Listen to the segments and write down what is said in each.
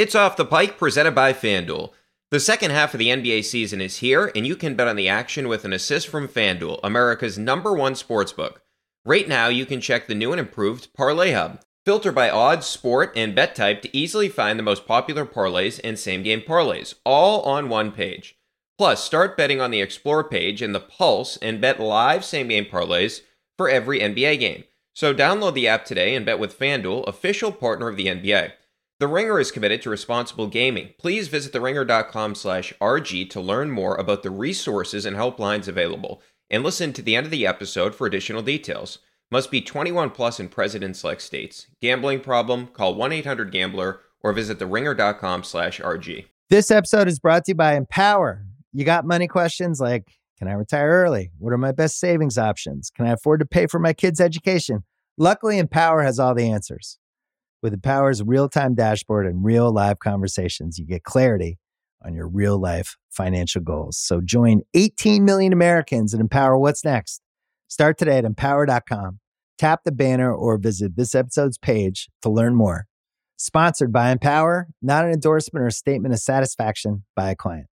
It's Off the Pike presented by FanDuel. The second half of the NBA season is here, and you can bet on the action with an assist from FanDuel, America's number one sportsbook. Right now, you can check the new and improved Parlay Hub. Filter by odds, sport, and bet type to easily find the most popular parlays and same game parlays, all on one page. Plus, start betting on the Explore page and the Pulse and bet live same game parlays for every NBA game. So download the app today and bet with FanDuel, official partner of the NBA. The Ringer is committed to responsible gaming. Please visit theringer.com/rg to learn more about the resources and helplines available, and listen to the end of the episode for additional details. Must be 21 plus in present select states. Gambling problem? Call 1-800-GAMBLER or visit theringer.com/rg. This episode is brought to you by Empower. You got money questions like can I retire early? What are my best savings options? Can I afford to pay for my kids' education? Luckily, Empower has all the answers. With Empower's real time dashboard and real live conversations, you get clarity on your real life financial goals. So join 18 million Americans and empower what's next. Start today at empower.com. Tap the banner or visit this episode's page to learn more. Sponsored by Empower, not an endorsement or a statement of satisfaction by a client.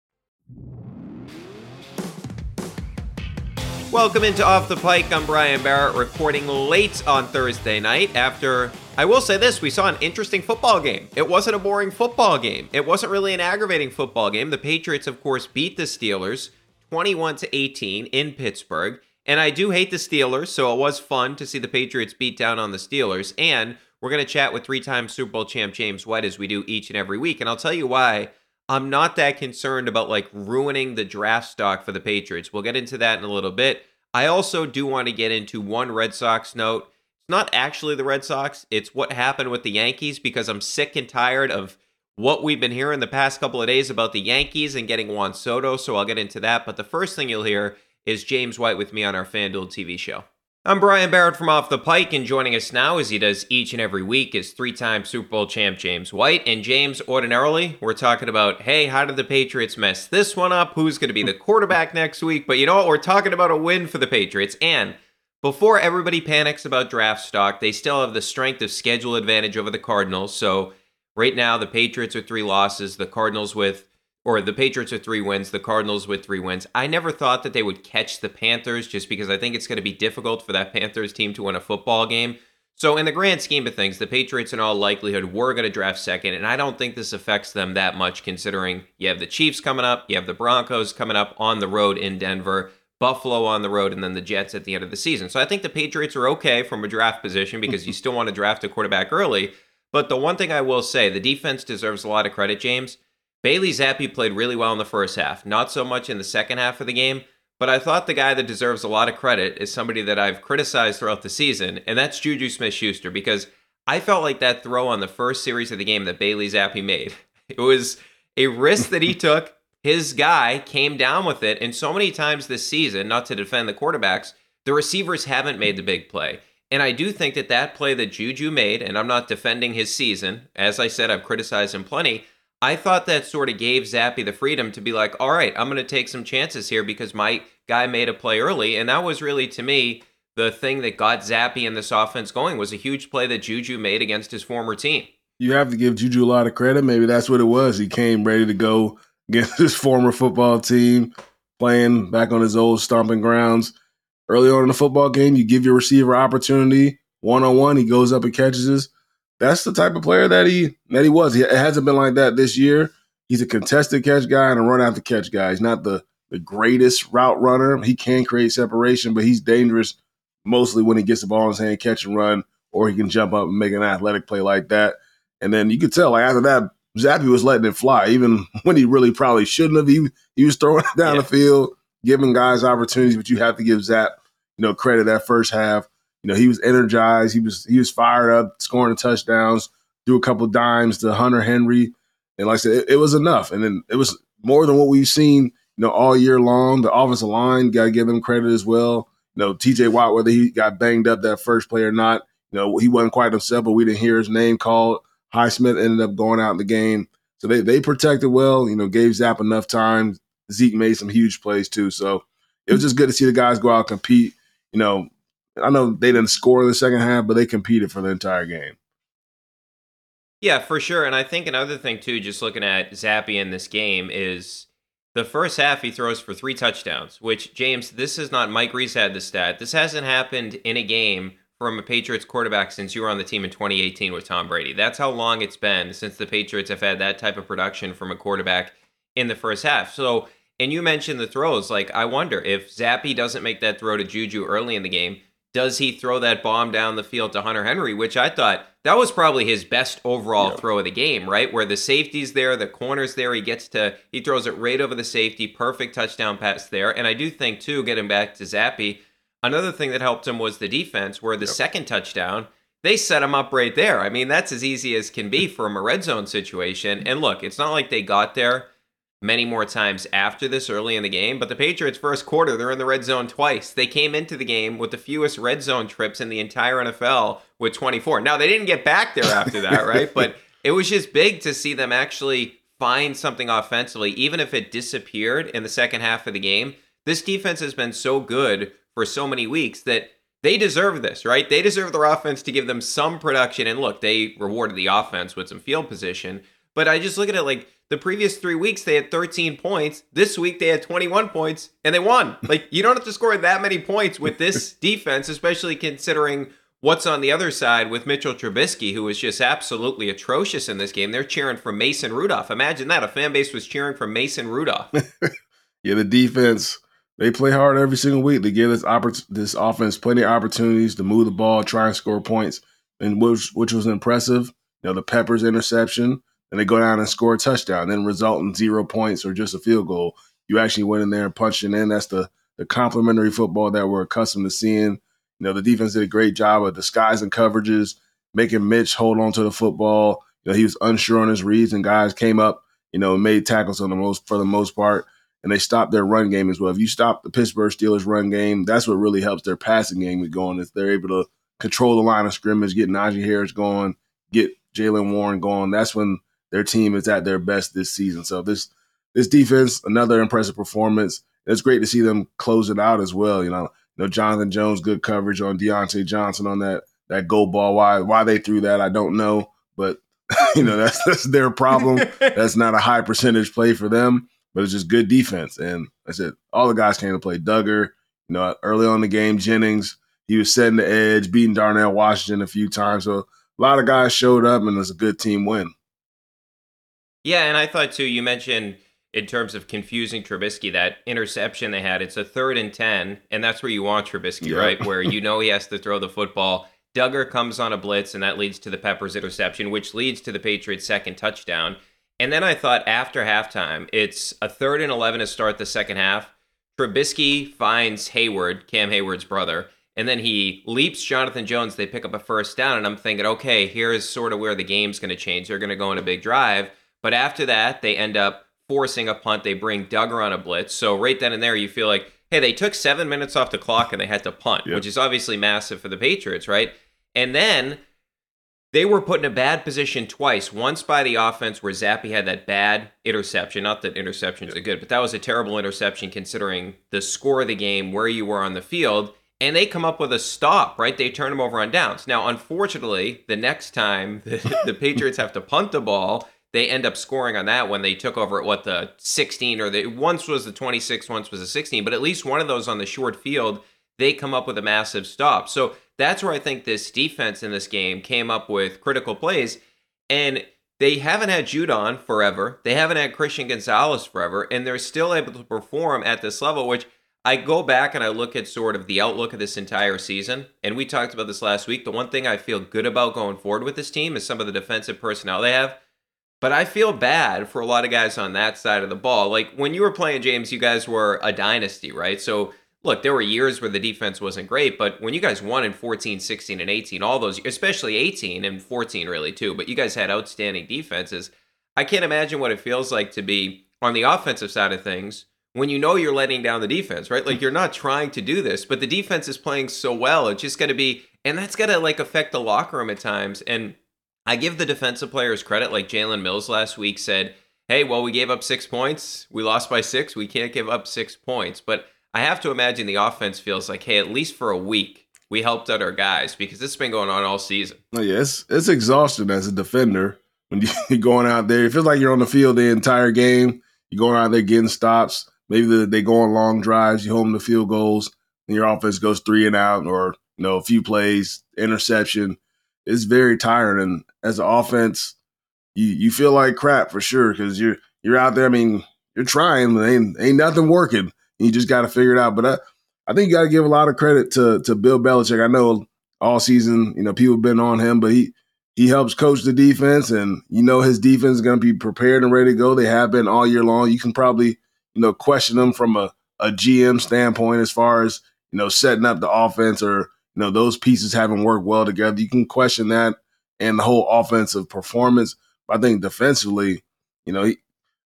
Welcome into Off the Pike. I'm Brian Barrett, recording late on Thursday night after I will say this we saw an interesting football game. It wasn't a boring football game. It wasn't really an aggravating football game. The Patriots, of course, beat the Steelers 21 to 18 in Pittsburgh. And I do hate the Steelers, so it was fun to see the Patriots beat down on the Steelers. And we're going to chat with three time Super Bowl champ James White as we do each and every week. And I'll tell you why I'm not that concerned about like ruining the draft stock for the Patriots. We'll get into that in a little bit. I also do want to get into one Red Sox note. Not actually the Red Sox, it's what happened with the Yankees because I'm sick and tired of what we've been hearing the past couple of days about the Yankees and getting Juan Soto. So I'll get into that. But the first thing you'll hear is James White with me on our FanDuel TV show. I'm Brian Barrett from Off the Pike, and joining us now, as he does each and every week, is three time Super Bowl champ James White. And James, ordinarily, we're talking about, hey, how did the Patriots mess this one up? Who's going to be the quarterback next week? But you know what? We're talking about a win for the Patriots. And before everybody panics about draft stock, they still have the strength of schedule advantage over the Cardinals. So right now, the Patriots are three losses, the Cardinals with or the Patriots with three wins, the Cardinals with three wins. I never thought that they would catch the Panthers just because I think it's going to be difficult for that Panthers team to win a football game. So, in the grand scheme of things, the Patriots, in all likelihood, were going to draft second, and I don't think this affects them that much considering you have the Chiefs coming up, you have the Broncos coming up on the road in Denver, Buffalo on the road, and then the Jets at the end of the season. So, I think the Patriots are okay from a draft position because you still want to draft a quarterback early. But the one thing I will say, the defense deserves a lot of credit, James. Bailey Zappe played really well in the first half, not so much in the second half of the game. But I thought the guy that deserves a lot of credit is somebody that I've criticized throughout the season, and that's Juju Smith Schuster, because I felt like that throw on the first series of the game that Bailey Zappe made. It was a risk that he took. His guy came down with it, and so many times this season, not to defend the quarterbacks, the receivers haven't made the big play. And I do think that that play that Juju made, and I'm not defending his season, as I said, I've criticized him plenty. I thought that sort of gave Zappe the freedom to be like, all right, I'm going to take some chances here because my guy made a play early. And that was really, to me, the thing that got Zappe and this offense going was a huge play that Juju made against his former team. You have to give Juju a lot of credit. Maybe that's what it was. He came ready to go against his former football team, playing back on his old stomping grounds. Early on in the football game, you give your receiver opportunity one on one. He goes up and catches us that's the type of player that he that he was. It hasn't been like that this year. He's a contested catch guy and a run after catch guy. He's not the the greatest route runner. He can create separation, but he's dangerous mostly when he gets the ball in his hand, catch and run, or he can jump up and make an athletic play like that. And then you could tell, like after that, Zappe was letting it fly, even when he really probably shouldn't have. He he was throwing it down yeah. the field, giving guys opportunities, but you have to give Zap, you know, credit that first half. You know, he was energized. He was he was fired up, scoring touchdowns, threw a couple dimes to Hunter Henry. And like I said, it, it was enough. And then it was more than what we've seen, you know, all year long. The offensive line, got to give them credit as well. You know, TJ Watt, whether he got banged up that first play or not, you know, he wasn't quite himself, but we didn't hear his name called. Highsmith ended up going out in the game. So they, they protected well, you know, gave Zap enough time. Zeke made some huge plays too. So it was just good to see the guys go out and compete. You know, I know they didn't score in the second half, but they competed for the entire game. Yeah, for sure. And I think another thing too, just looking at Zappe in this game, is the first half he throws for three touchdowns. Which James, this is not Mike Reiss had the stat. This hasn't happened in a game from a Patriots quarterback since you were on the team in 2018 with Tom Brady. That's how long it's been since the Patriots have had that type of production from a quarterback in the first half. So, and you mentioned the throws. Like, I wonder if Zappe doesn't make that throw to Juju early in the game, does he throw that bomb down the field to Hunter Henry, which I thought that was probably his best overall throw of the game, right? Where the safety's there, the corner's there, he gets to he throws it right over the safety, perfect touchdown pass there. And I do think too, getting back to Zappe, another thing that helped him was the defense, where the yep. second touchdown, they set him up right there. I mean, that's as easy as can be from a red zone situation. And look, it's not like they got there many more times after this early in the game. But the Patriots' first quarter, they're in the red zone twice. They came into the game with the fewest red zone trips in the entire NFL with 24. Now, they didn't get back there after that, right? But it was just big to see them actually find something offensively, even if it disappeared in the second half of the game. This defense has been so good for so many weeks that they deserve this, right? They deserve their offense to give them some production. And look, they rewarded the offense with some field position. But I just look at it like the previous three weeks, they had 13 points. This week, they had 21 points and they won. Like, you don't have to score that many points with this defense, especially considering what's on the other side with Mitchell Trubisky, who was just absolutely atrocious in this game. They're cheering for Mason Rudolph. Imagine that. A fan base was cheering for Mason Rudolph. yeah, the defense. They play hard every single week. They give this oppor- this offense plenty of opportunities to move the ball, try and score points, and which which was impressive. You know, the Peppers interception, and they go down and score a touchdown, then result in zero points or just a field goal. You actually went in there and punched it in. That's the the complementary football that we're accustomed to seeing. You know, the defense did a great job of disguising coverages, making Mitch hold on to the football. You know, he was unsure on his reads, and guys came up, you know, made tackles on the most for the most part, and they stop their run game as well. If you stop the Pittsburgh Steelers run game, that's what really helps their passing game get going. Is they're able to control the line of scrimmage, get Najee Harris going, get Jaylen Warren going. That's when their team is at their best this season. So this this defense, another impressive performance. It's great to see them close it out as well. You know, you know Jonathan Jones, good coverage on Diontae Johnson on that that goal ball. Why why they threw that, I don't know, but you know that's that's their problem. that's not a high percentage play for them, but it's just good defense. And I said all the guys came to play. Dugger, you know, early on the game, Jennings, he was setting the edge, beating Darnell Washington a few times. So a lot of guys showed up, and it was a good team win. Yeah, and I thought too, you mentioned in terms of confusing Trubisky, that interception they had, it's a third and 10, and that's where you want Trubisky, yeah. right? Where you know he has to throw the football. Dugger comes on a blitz, and that leads to the Peppers interception, which leads to the Patriots' second touchdown. And then I thought after halftime, it's a third and 11 to start the second half. Trubisky finds Heyward, Cam Heyward's brother, and then he leaps Jonathan Jones. They pick up a first down, and I'm thinking, okay, here's sort of where the game's going to change. They're going to go on a big drive. But after that, they end up forcing a punt. They bring Dugger on a blitz. So right then and there, you feel like, hey, they took seven minutes off the clock and they had to punt, yep. which is obviously massive for the Patriots, right? And then they were put in a bad position twice. Once by the offense where Zappe had that bad interception. Not that interceptions are good, but that was a terrible interception considering the score of the game, where you were on the field. And they come up with a stop, right? They turn them over on downs. Now, unfortunately, the next time the, the Patriots have to punt the ball, they end up scoring on that when they took over at what the 16 or the once was the 26, once was the 16, but at least one of those on the short field, they come up with a massive stop. So that's where I think this defense in this game came up with critical plays. And they haven't had Judon forever. They haven't had Christian Gonzalez forever, and they're still able to perform at this level, which I go back and I look at sort of the outlook of this entire season. And we talked about this last week. The one thing I feel good about going forward with this team is some of the defensive personnel they have. But I feel bad for a lot of guys on that side of the ball. Like when you were playing James, you guys were a dynasty, right? So look, there were years where the defense wasn't great, but when you guys won in 14, 16, and 18, all those, especially 18 and 14 really too, but you guys had outstanding defenses. I can't imagine what it feels like to be on the offensive side of things when you know you're letting down the defense, right? Like you're not trying to do this, but the defense is playing so well. It's just going to be, and that's going to like affect the locker room at times. And I give the defensive players credit, like Jalen Mills last week said, hey, well, we gave up six points. We lost by six. We can't give up six points. But I have to imagine the offense feels like, hey, at least for a week, we helped out our guys because this has been going on all season. Oh, yeah, it's, it's exhausting as a defender when you're going out there. It feels like you're on the field the entire game. You're going out there getting stops. Maybe they go on long drives. You home the field goals, and your offense goes three and out, or you know a few plays, interception. It's very tiring, and as an offense, you you feel like crap for sure because you're you're out there. I mean, you're trying, ain't ain't nothing working. You just got to figure it out. But I, I think you got to give a lot of credit to to Bill Belichick. I know all season, you know, people have been on him, but he he helps coach the defense, and you know his defense is going to be prepared and ready to go. They have been all year long. You can probably you know question them from a a GM standpoint as far as you know setting up the offense or you know those pieces haven't worked well together. You can question that and the whole offensive performance. But I think defensively, you know, he,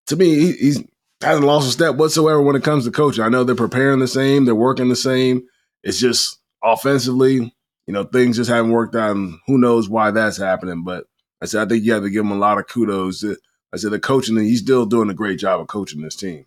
to me, he, he's hasn't lost a step whatsoever when it comes to coaching. I know they're preparing the same, they're working the same. It's just offensively, you know, things just haven't worked out, and who knows why that's happening. But I said I think you have to give him a lot of kudos. I said the coaching, and he's still doing a great job of coaching this team.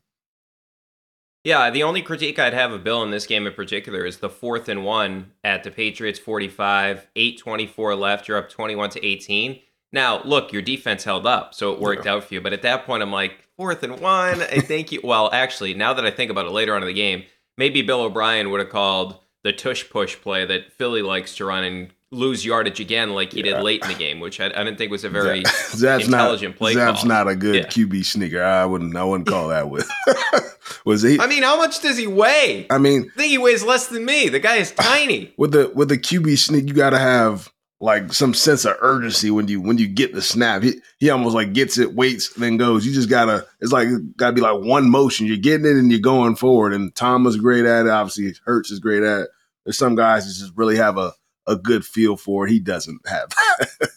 Yeah, the only critique I'd have of Bill in this game in particular is the fourth and one at the Patriots 45, 824 left, you're up 21 to 18. Now, look, your defense held up, so it worked yeah. out for you. But at that point, I'm like, fourth and one, I think you, well, actually, now that I think about it later on in the game, maybe Bill O'Brien would have called the tush push play that Philly likes to run and lose yardage again like he yeah. did late in the game, which I, I didn't think was a very that's intelligent not, play. That's call. not a good yeah. QB sneaker. I wouldn't. I wouldn't call that with. was he? I mean, how much does he weigh? I mean, I think he weighs less than me. The guy is tiny. With the with the QB sneak, you got to have like some sense of urgency when you when you get the snap. He he almost like gets it, waits, then goes. You just gotta. It's like gotta be like one motion. You're getting it and you're going forward. And Tom was great at it. Obviously, Hurts is great at it. There's some guys that just really have a a good feel for. It. He doesn't have.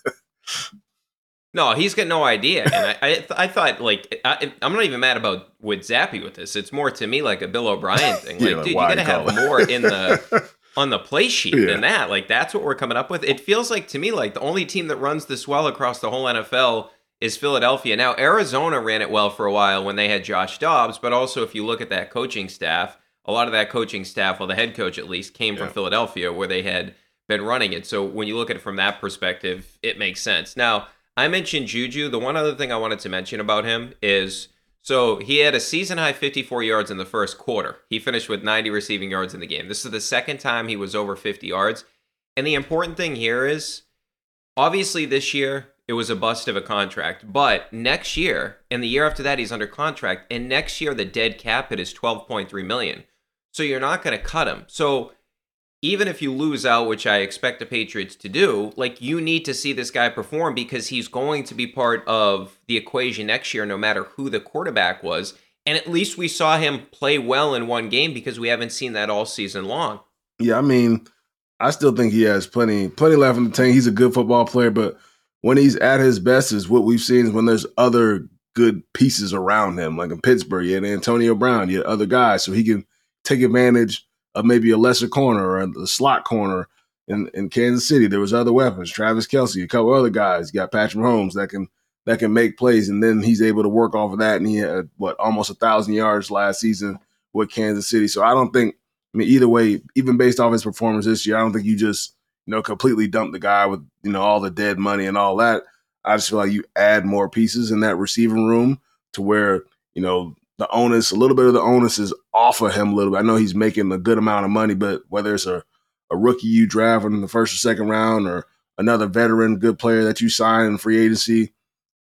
no, he's got no idea. And I, I, I thought like I, am not even mad about with Zappe with this. It's more to me like a Bill O'Brien thing. Like, yeah, dude, you gotta have more in the on the play sheet yeah. than that. Like that's what we're coming up with. It feels like to me like the only team that runs this well across the whole NFL is Philadelphia. Now Arizona ran it well for a while when they had Josh Dobbs, but also if you look at that coaching staff, a lot of that coaching staff, well the head coach at least, came yeah. from Philadelphia where they had been running it. So when you look at it from that perspective, it makes sense. Now, I mentioned Juju. The one other thing I wanted to mention about him is so he had a season high 54 yards in the first quarter. He finished with 90 receiving yards in the game. This is the second time he was over 50 yards. And the important thing here is obviously this year it was a bust of a contract, but next year and the year after that he's under contract and next year the dead cap hit is 12.3 million. So you're not going to cut him. So even if you lose out, which I expect the Patriots to do, like you need to see this guy perform because he's going to be part of the equation next year, no matter who the quarterback was. And at least we saw him play well in one game because we haven't seen that all season long. Yeah, I mean, I still think he has plenty, plenty left in the tank. He's a good football player, but when he's at his best, is what we've seen is when there's other good pieces around him, like in Pittsburgh, you had Antonio Brown, you had other guys, so he can take advantage of maybe a lesser corner or a slot corner in, in Kansas City. There was other weapons, Travis Kelce, a couple other guys. You got Patrick Mahomes that can that can make plays, and then he's able to work off of that. And he had what almost a thousand yards last season with Kansas City. So I don't think. I mean, either way, even based off his performance this year, I don't think you just you know completely dump the guy with you know all the dead money and all that. I just feel like you add more pieces in that receiving room to where you know the onus, a little bit of the onus is off of him a little bit. I know he's making a good amount of money, but whether it's a, a rookie you draft in the first or second round or another veteran good player that you sign in free agency,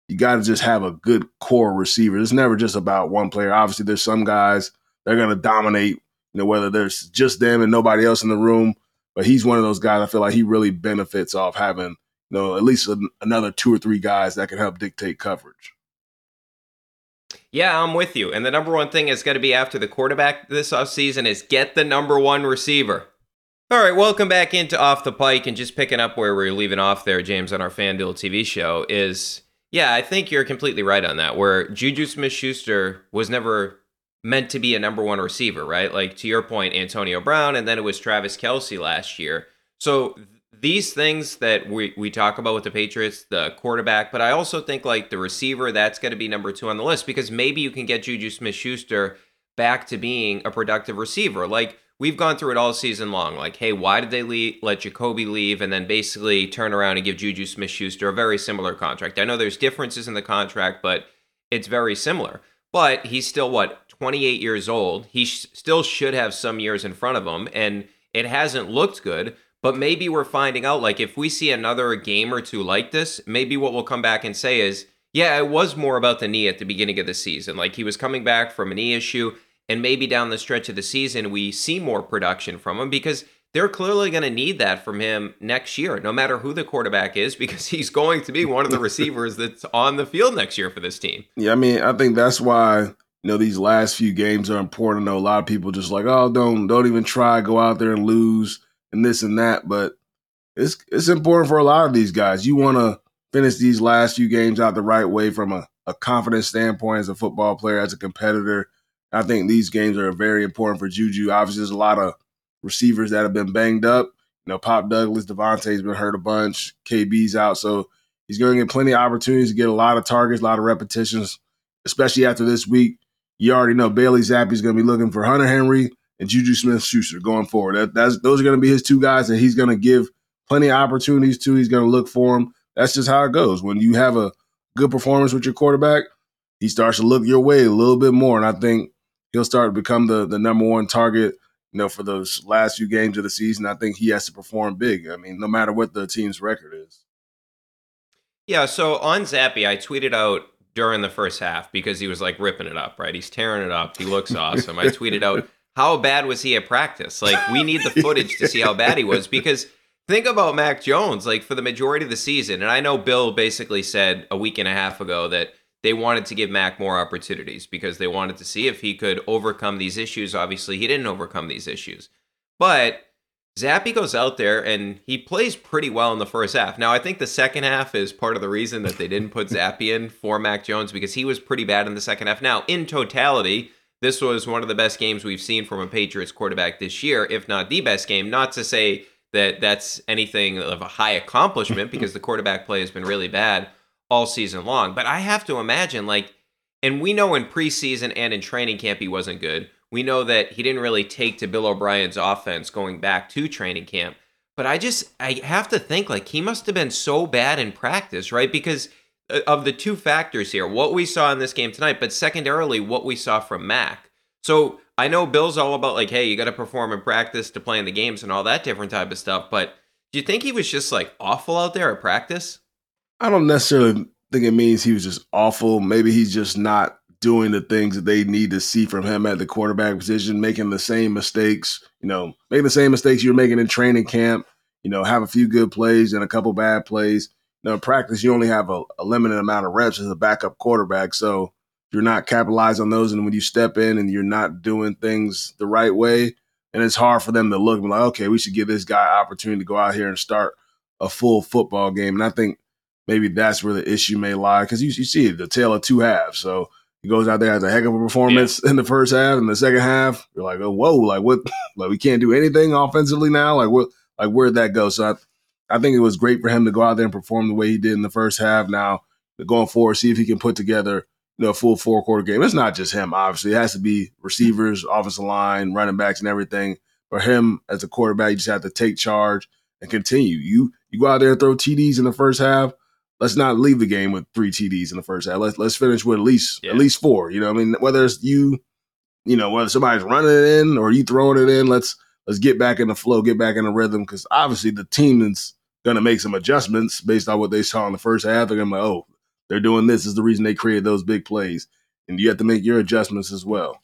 you got to just have a good core receiver. It's never just about one player. Obviously, there's some guys they're going to dominate, you know, whether there's just them and nobody else in the room. But he's one of those guys I feel like he really benefits off having, you know, at least a, another two or three guys that can help dictate coverage. Yeah, I'm with you. And the number one thing is going to be after the quarterback this offseason is get the number one receiver. All right, welcome back into Off the Pike. And just picking up where we are leaving off there, James, on our FanDuel TV show is Yeah, I think you're completely right on that. Where Juju Smith Schuster was never meant to be a number one receiver, right? Like to your point, Antonio Brown, and then it was Travis Kelce last year. So these things that we, we talk about with the Patriots, the quarterback, but I also think like the receiver, that's going to be number two on the list because maybe you can get Juju Smith Schuster back to being a productive receiver. Like we've gone through it all season long. Like, hey, why did they leave, let Jacoby leave and then basically turn around and give Juju Smith Schuster a very similar contract? I know there's differences in the contract, but it's very similar. But he's still, what, 28 years old? He sh- still should have some years in front of him, and it hasn't looked good. But maybe we're finding out, like, if we see another game or two like this, maybe what we'll come back and say is, yeah, it was more about the knee at the beginning of the season. Like, he was coming back from a knee issue, and maybe down the stretch of the season, we see more production from him because they're clearly going to need that from him next year, no matter who the quarterback is, because he's going to be one of the receivers that's on the field next year for this team. Yeah, I mean, I think that's why you know these last few games are important. I know a lot of people just like, oh, don't don't even try, go out there and lose and this and that. But it's it's important for a lot of these guys. You want to finish these last few games out the right way from a, a confidence standpoint as a football player, as a competitor. I think these games are very important for Juju. Obviously, there's a lot of receivers that have been banged up. You know, Pop Douglas, DeVante's been hurt a bunch. KB's out, so he's going to get plenty of opportunities to get a lot of targets, a lot of repetitions, especially after this week. You already know Bailey Zappe's going to be looking for Hunter Henry and Juju Smith Schuster going forward. That, that's those are going to be his two guys that he's going to give plenty of opportunities to. He's going to look for them. That's just how it goes. When you have a good performance with your quarterback, he starts to look your way a little bit more. And I think he'll start to become the the number one target. You know, for those last few games of the season, I think he has to perform big. I mean, no matter what the team's record is. Yeah. So on Zappe, I tweeted out during the first half because he was like ripping it up. Right, he's tearing it up. He looks awesome. I tweeted out how bad was he at practice? Like, we need the footage to see how bad he was because think about Mac Jones, like, for the majority of the season. And I know Bill basically said a week and a half ago that they wanted to give Mac more opportunities because they wanted to see if he could overcome these issues. Obviously, he didn't overcome these issues. But Zappe goes out there and he plays pretty well in the first half. Now, I think the second half is part of the reason that they didn't put Zappe in for Mac Jones because he was pretty bad in the second half. Now, in totality, this was one of the best games we've seen from a Patriots quarterback this year, if not the best game. Not to say that that's anything of a high accomplishment because the quarterback play has been really bad all season long. But I have to imagine, like, and we know in preseason and in training camp he wasn't good. We know that he didn't really take to Bill O'Brien's offense going back to training camp. But I just, I have to think, like, he must have been so bad in practice, right? Because Uh, of the two factors here, what we saw in this game tonight, but secondarily, what we saw from Mac. So I know Bill's all about like, hey, you got to perform in practice to play in the games and all that different type of stuff. But do you think he was just like awful out there at practice? I don't necessarily think it means he was just awful. Maybe he's just not doing the things that they need to see from him at the quarterback position, making the same mistakes, you know, making the same mistakes you're making in training camp, you know, have a few good plays and a couple bad plays know, in practice, you only have a, a, limited amount of reps as a backup quarterback. So you're not capitalizing on those. And when you step in and you're not doing things the right way, and it's hard for them to look like, okay, we should give this guy opportunity to go out here and start a full football game. And I think maybe that's where the issue may lie because you, you see the tale of two halves. So he goes out there has a heck of a performance yeah. in the first half, and the second half, you're like, oh, whoa, like what? like we can't do anything offensively now. Like what? Like where'd that go? So I, I think it was great for him to go out there and perform the way he did in the first half. Now, going forward, see if he can put together you know, a full four quarter game. It's not just him, obviously. It has to be receivers, offensive line, running backs, and everything. For him as a quarterback, you just have to take charge and continue. You you go out there and throw TDs in the first half. Let's not leave the game with three TDs in the first half. Let's let's finish with at least yeah. at least four. You know, I mean, whether it's you, you know, whether somebody's running it in or you throwing it in, let's let's get back in the flow, get back in the rhythm. Because obviously the team is going to make some adjustments based on what they saw in the first half. They're be like, oh, they're doing this is the reason they created those big plays. And you have to make your adjustments as well.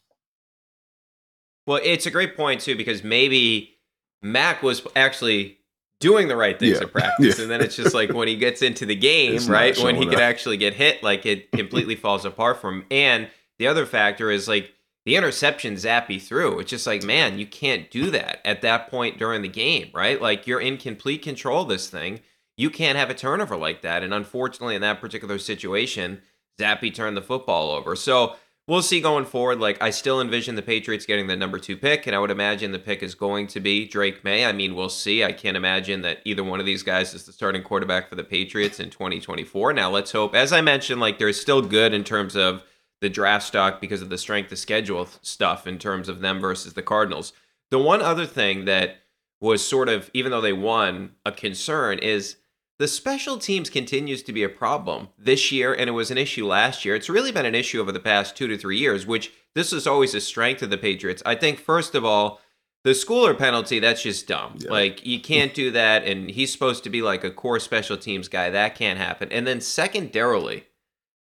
Well, it's a great point, too, because maybe Mac was actually doing the right things yeah. at practice. Yeah. And then it's just like when he gets into the game, it's right? When he up. could actually get hit, like it completely falls apart from him. And the other factor is like the interception Zappe threw. It's just like, man, you can't do that at that point during the game, right? Like you're in complete control of this thing. you can't have a turnover like that. And unfortunately, in that particular situation, Zappe turned the football over. So we'll see going forward. Like, I still envision the Patriots getting the number two pick, and I would imagine the pick is going to be Drake Maye. I mean, we'll see. I can't imagine that either one of these guys is the starting quarterback for the Patriots in 2024. Now, let's hope, as I mentioned, like, they're still good in terms of the draft stock because of the strength of schedule stuff in terms of them versus the Cardinals. The one other thing that was sort of, even though they won, a concern is the special teams continues to be a problem this year, and it was an issue last year. It's really been an issue over the past two to three years, which this is always a strength of the Patriots. I think, first of all, the schooler penalty, that's just dumb. Yeah. Like, you can't do that, and he's supposed to be like a core special teams guy. That can't happen. And then, secondarily,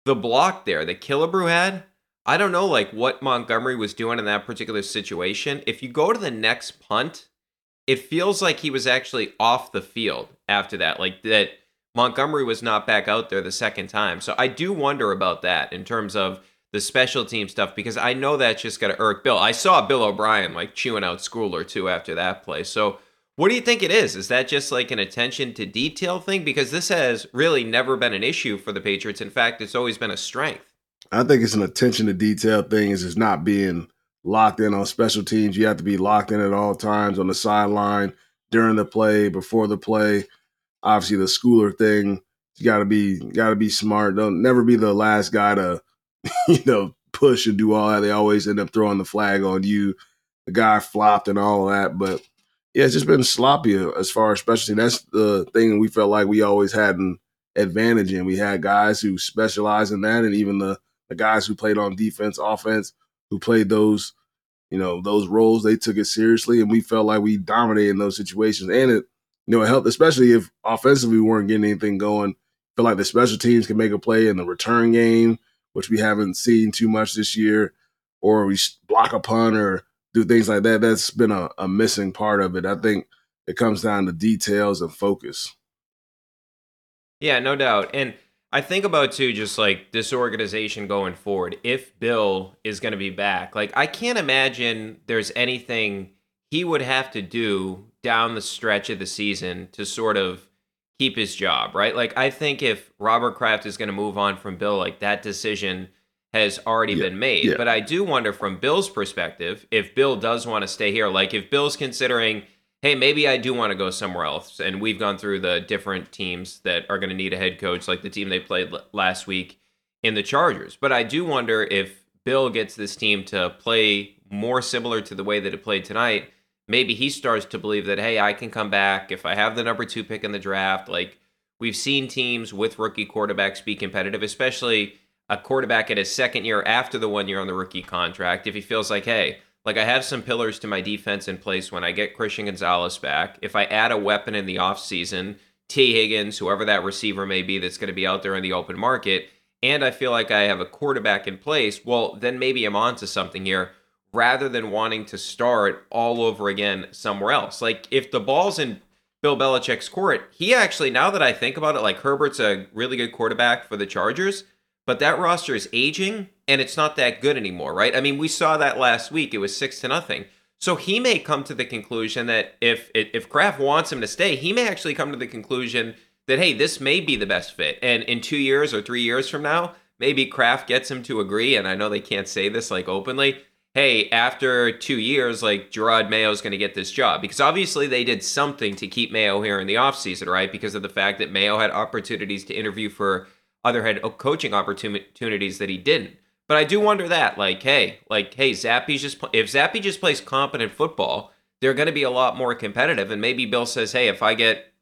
the block there that Killebrew had, I don't know like what Montgomery was doing in that particular situation. If you go to the next punt, it feels like he was actually off the field after that. Like that Montgomery was not back out there the second time. So I do wonder about that in terms of the special team stuff because I know that's just going to irk Bill. I saw Bill O'Brien like chewing out Schooler too after that play. So what do you think it is? Is that just like an attention to detail thing? Because this has really never been an issue for the Patriots. In fact, it's always been a strength. I think it's an attention to detail thing. Is it's not being locked in on special teams. You have to be locked in at all times on the sideline during the play, before the play. Obviously, the schooler thing. You got to be got to be smart. Don't never be the last guy to, you know, push and do all that. They always end up throwing the flag on you. The guy flopped and all that, but yeah, it's just been sloppy as far as specialty. That's the thing we felt like we always had an advantage in. We had guys who specialize in that, and even the the guys who played on defense, offense, who played those, you know, those roles, they took it seriously, and we felt like we dominated in those situations. And it, you know, it helped, especially if offensively we weren't getting anything going. Feel like the special teams can make a play in the return game, which we haven't seen too much this year, or we block a punt or do things like that. That's been a, a missing part of it. I think it comes down to details and focus. Yeah, no doubt. And I think about too, just like this organization going forward. If Bill is going to be back, like I can't imagine there's anything he would have to do down the stretch of the season to sort of keep his job, right? Like I think if Robert Kraft is going to move on from Bill, like that decision has already yeah, been made. Yeah. But I do wonder from Bill's perspective, if Bill does want to stay here, like if Bill's considering hey, maybe I do want to go somewhere else. And we've gone through the different teams that are going to need a head coach, like the team they played l- last week in the Chargers. But I do wonder if Bill gets this team to play more similar to the way that it played tonight. Maybe he starts to believe that, hey, I can come back if I have the number two pick in the draft. Like we've seen teams with rookie quarterbacks be competitive, especially a quarterback at his second year after the one year on the rookie contract. If he feels like, hey, like I have some pillars to my defense in place when I get Christian Gonzalez back. If I add a weapon in the offseason, Tee Higgins, whoever that receiver may be that's going to be out there in the open market, and I feel like I have a quarterback in place, well, then maybe I'm onto something here rather than wanting to start all over again somewhere else. Like if the ball's in Bill Belichick's court, he actually, now that I think about it, like Herbert's a really good quarterback for the Chargers, but that roster is aging and it's not that good anymore, right? I mean, we saw that last week. It was six to nothing. So he may come to the conclusion that if if Kraft wants him to stay, he may actually come to the conclusion that hey, this may be the best fit. And in two years or three years from now, maybe Kraft gets him to agree. And I know they can't say this like openly. Hey, after two years, like Jerod Mayo's going to get this job because obviously they did something to keep Mayo here in the offseason, right? Because of the fact that Mayo had opportunities to interview for other head coaching opportunities that he didn't. But I do wonder that, like, hey, like, hey, Zappe's just if Zappe just plays competent football, they're going to be a lot more competitive. And maybe Bill says, hey, if I get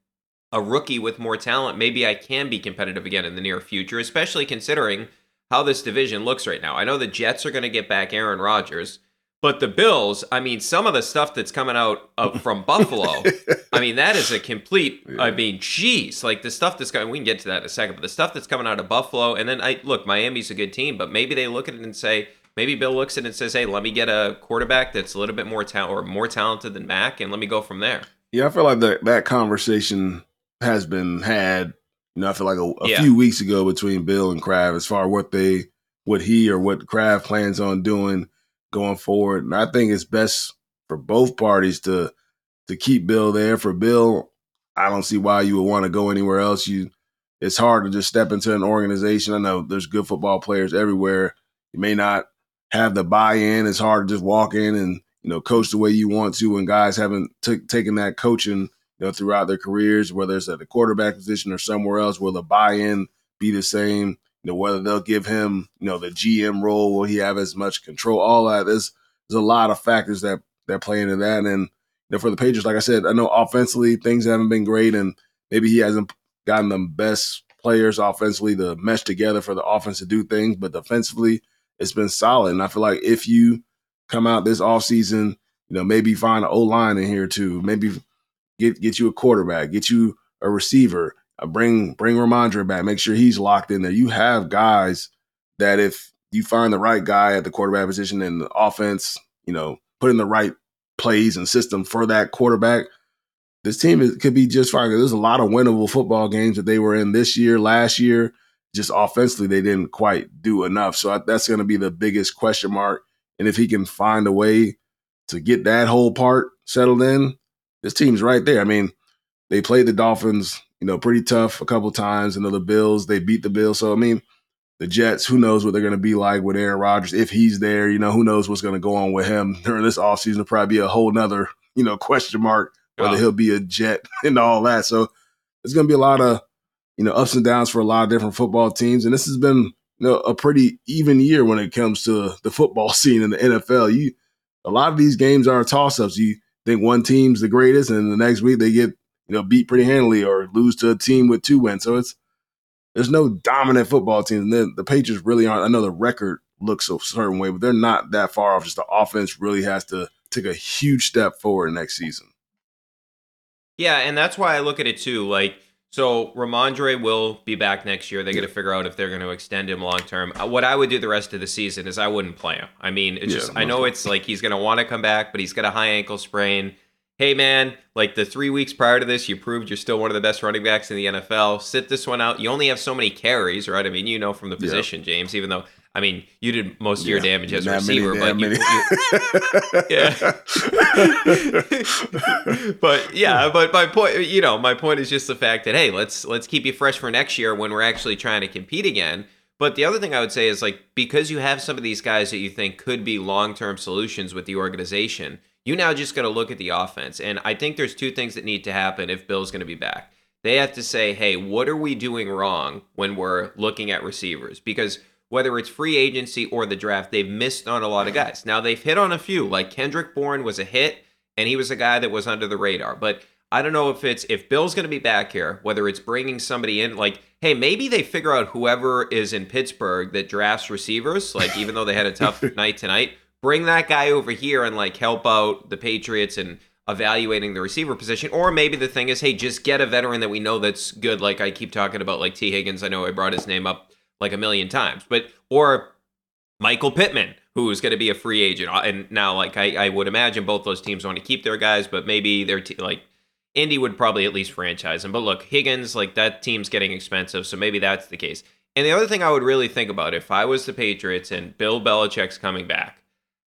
a rookie with more talent, maybe I can be competitive again in the near future, especially considering how this division looks right now. I know the Jets are going to get back Aaron Rodgers. But the Bills, I mean, some of the stuff that's coming out of, from Buffalo, I mean, that is a complete. Yeah. I mean, jeez, like the stuff that's coming. We can get to that in a second, but the stuff that's coming out of Buffalo, and then I look, Miami's a good team, but maybe they look at it and say, maybe Bill looks at it and says, "Hey, let me get a quarterback that's a little bit more talent or more talented than Mac, and let me go from there." Yeah, I feel like that that conversation has been had. You know, I feel like a, a yeah. few weeks ago between Bill and Kraft as far what they, what he or what Kraft plans on doing going forward. And I think it's best for both parties to to keep Bill there. For Bill, I don't see why you would want to go anywhere else. You, it's hard to just step into an organization. I know there's good football players everywhere. You may not have the buy-in. It's hard to just walk in and you know coach the way you want to. When guys haven't t- taken that coaching, you know, throughout their careers, whether it's at the quarterback position or somewhere else, will the buy-in be the same? You know, whether they'll give him, you know, the GM role, will he have as much control? All that. There's there's a lot of factors that that play into that. And you know, for the Patriots, like I said, I know offensively things haven't been great, and maybe he hasn't gotten the best players offensively to mesh together for the offense to do things, but defensively, it's been solid. And I feel like if you come out this offseason, you know, maybe find an O line in here too, maybe get get you a quarterback, get you a receiver, Uh, bring bring Rhamondre back, make sure he's locked in there. You have guys that if you find the right guy at the quarterback position and the offense, you know, put in the right plays and system for that quarterback, this team is, could be just fine. There's a lot of winnable football games that they were in this year, last year. Just offensively, they didn't quite do enough. So that's going to be the biggest question mark. And if he can find a way to get that whole part settled in, this team's right there. I mean, they played the Dolphins, you know, pretty tough a couple times. And the Bills, they beat the Bills. So I mean, the Jets, who knows what they're going to be like with Aaron Rodgers if he's there. You know, who knows what's going to go on with him during this offseason. It'll probably be a whole nother, you know, question mark whether he'll be a Jet and all that. So it's going to be a lot of, you know, ups and downs for a lot of different football teams. And this has been, you know, a pretty even year when it comes to the football scene in the NFL. You, a lot of these games are toss ups. You think one team's the greatest, and the next week they get, you know, beat pretty handily or lose to a team with two wins. So it's, there's no dominant football team. And then the Patriots really aren't. I know the record looks a certain way, but they're not that far off. Just the offense really has to take a huge step forward next season. Yeah, and that's why I look at it too. Like, so Rhamondre will be back next year. They got to figure out if they're going to extend him long term. Uh, what I would do the rest of the season is I wouldn't play him. I mean, it's yeah, just I know it's like he's going to want to come back, but he's got a high ankle sprain hey man, like the three weeks prior to this, you proved you're still one of the best running backs in the NFL. Sit this one out. You only have so many carries, right? I mean, you know from the position, James, even though I mean, you did most of your damage as a receiver, but you, you, yeah. but yeah, but my point, you know, my point is just the fact that hey, let's let's keep you fresh for next year when we're actually trying to compete again. But the other thing I would say is like because you have some of these guys that you think could be long-term solutions with the organization, you now just got to look at the offense. And I think there's two things that need to happen if Bill's going to be back. They have to say, hey, what are we doing wrong when we're looking at receivers? Because whether it's free agency or the draft, they've missed on a lot of guys. Now they've hit on a few, like Kendrick Bourne was a hit, and he was a guy that was under the radar. But I don't know if it's if Bill's going to be back here, whether it's bringing somebody in, like, hey, maybe they figure out whoever is in Pittsburgh that drafts receivers, like even though they had a tough night tonight, bring that guy over here and like help out the Patriots and evaluating the receiver position. Or maybe the thing is, hey, just get a veteran that we know that's good. Like I keep talking about, like Tee Higgins. I know I brought his name up like a million times, but or Michael Pittman, who's going to be a free agent. Uh, and now, like I, I would imagine, both those teams want to keep their guys, but maybe they're t- like Indy would probably at least franchise him. But look, Higgins, like that team's getting expensive, so maybe that's the case. And the other thing I would really think about if I was the Patriots and Bill Belichick's coming back,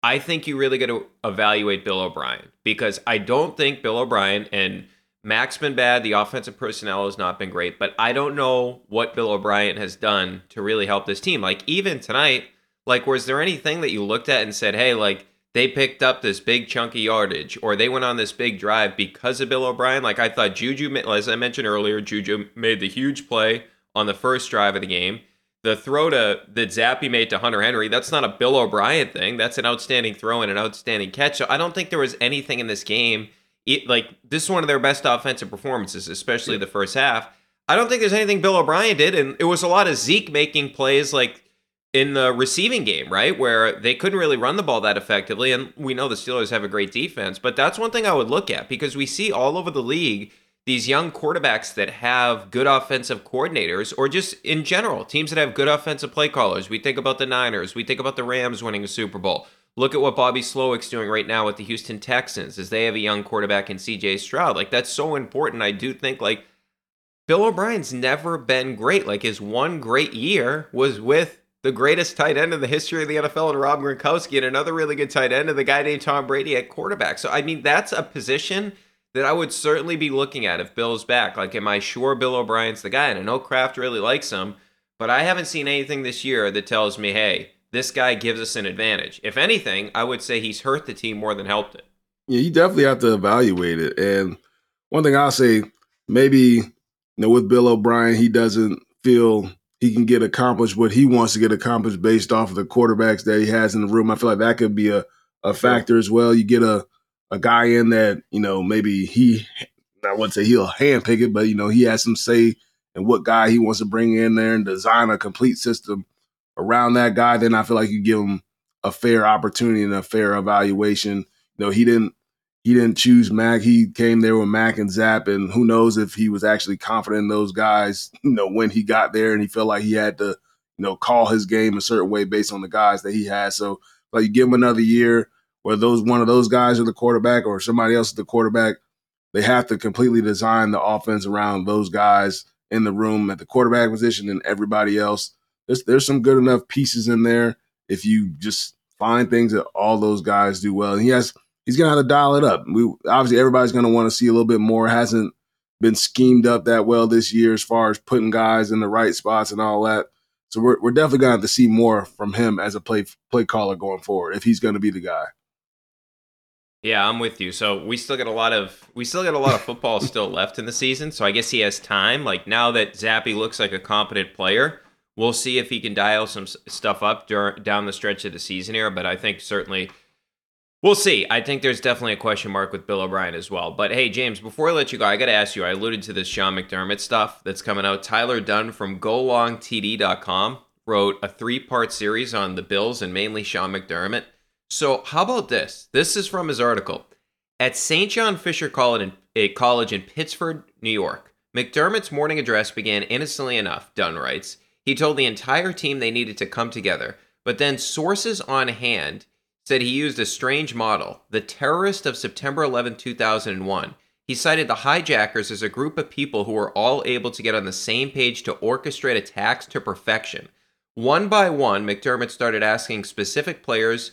I think you really got to evaluate Bill O'Brien because I don't think Bill O'Brien and Mac's been bad. The offensive personnel has not been great, but I don't know what Bill O'Brien has done to really help this team. Like even tonight, like was there anything that you looked at and said, "Hey, like they picked up this big chunky yardage or they went on this big drive because of Bill O'Brien?" Like I thought Juju, as I mentioned earlier, Juju made the huge play on the first drive of the game the throw to that Zappe made to Hunter Henry, that's not a Bill O'Brien thing. That's an outstanding throw and an outstanding catch. So I don't think there was anything in this game. It, like this is one of their best offensive performances, especially yeah. the first half. I don't think there's anything Bill O'Brien did, and it was a lot of Zeke making plays like in the receiving game, right, where they couldn't really run the ball that effectively. And we know the Steelers have a great defense, but that's one thing I would look at because we see all over the league these young quarterbacks that have good offensive coordinators, or just in general, teams that have good offensive play callers. We think about the Niners, we think about the Rams winning a Super Bowl. Look at what Bobby Slowik's doing right now with the Houston Texans, as they have a young quarterback in CJ Stroud. Like, that's so important. I do think, like, Bill O'Brien's never been great. Like, his one great year was with the greatest tight end in the history of the NFL and Rob Gronkowski, and another really good tight end, and the guy named Tom Brady at quarterback. So, I mean, that's a position that I would certainly be looking at if Bill's back. Like, am I sure Bill O'Brien's the guy? And I know Kraft really likes him, but I haven't seen anything this year that tells me, hey, this guy gives us an advantage. If anything, I would say he's hurt the team more than helped it. Yeah, you definitely have to evaluate it. And one thing I'll say, maybe you know, with Bill O'Brien, he doesn't feel he can get accomplished what he wants to get accomplished based off of the quarterbacks that he has in the room. I feel like that could be a, a factor as well. You get a a guy in that, you know, maybe he I wouldn't say he'll handpick it, but you know, he has some say in what guy he wants to bring in there and design a complete system around that guy, then I feel like you give him a fair opportunity and a fair evaluation. You know, he didn't he didn't choose Mac. He came there with Mac and Zappe, and who knows if he was actually confident in those guys. You know, when he got there, and he felt like he had to, you know, call his game a certain way based on the guys that he had. So, like, you give him another year, where those one of those guys are the quarterback or somebody else is the quarterback. They have to completely design the offense around those guys in the room at the quarterback position and everybody else. There's there's some good enough pieces in there if you just find things that all those guys do well. And he has he's gonna have to dial it up. We obviously everybody's gonna want to see a little bit more. Hasn't been schemed up that well this year as far as putting guys in the right spots and all that. So we're we're definitely gonna have to see more from him as a play play caller going forward if he's gonna be the guy. Yeah, I'm with you. So we still got a lot of we still got a lot of football still left in the season. So I guess he has time. Like now that Zappe looks like a competent player, we'll see if he can dial some stuff up dur- down the stretch of the season here. But I think certainly we'll see. I think there's definitely a question mark with Bill O'Brien as well. But hey, James, before I let you go, I got to ask you. I alluded to this Sean McDermott stuff that's coming out. Tyler Dunne from GoLongTD.com wrote a three part series on the Bills and mainly Sean McDermott. So, how about this? This is from his article. At St. John Fisher College in, eh, college in Pittsford, New York, McDermott's morning address began innocently enough, Dunne writes. He told the entire team they needed to come together, but then sources on hand said he used a strange model, the terrorist of September 11, 2001. He cited the hijackers as a group of people who were all able to get on the same page to orchestrate attacks to perfection. One by one, McDermott started asking specific players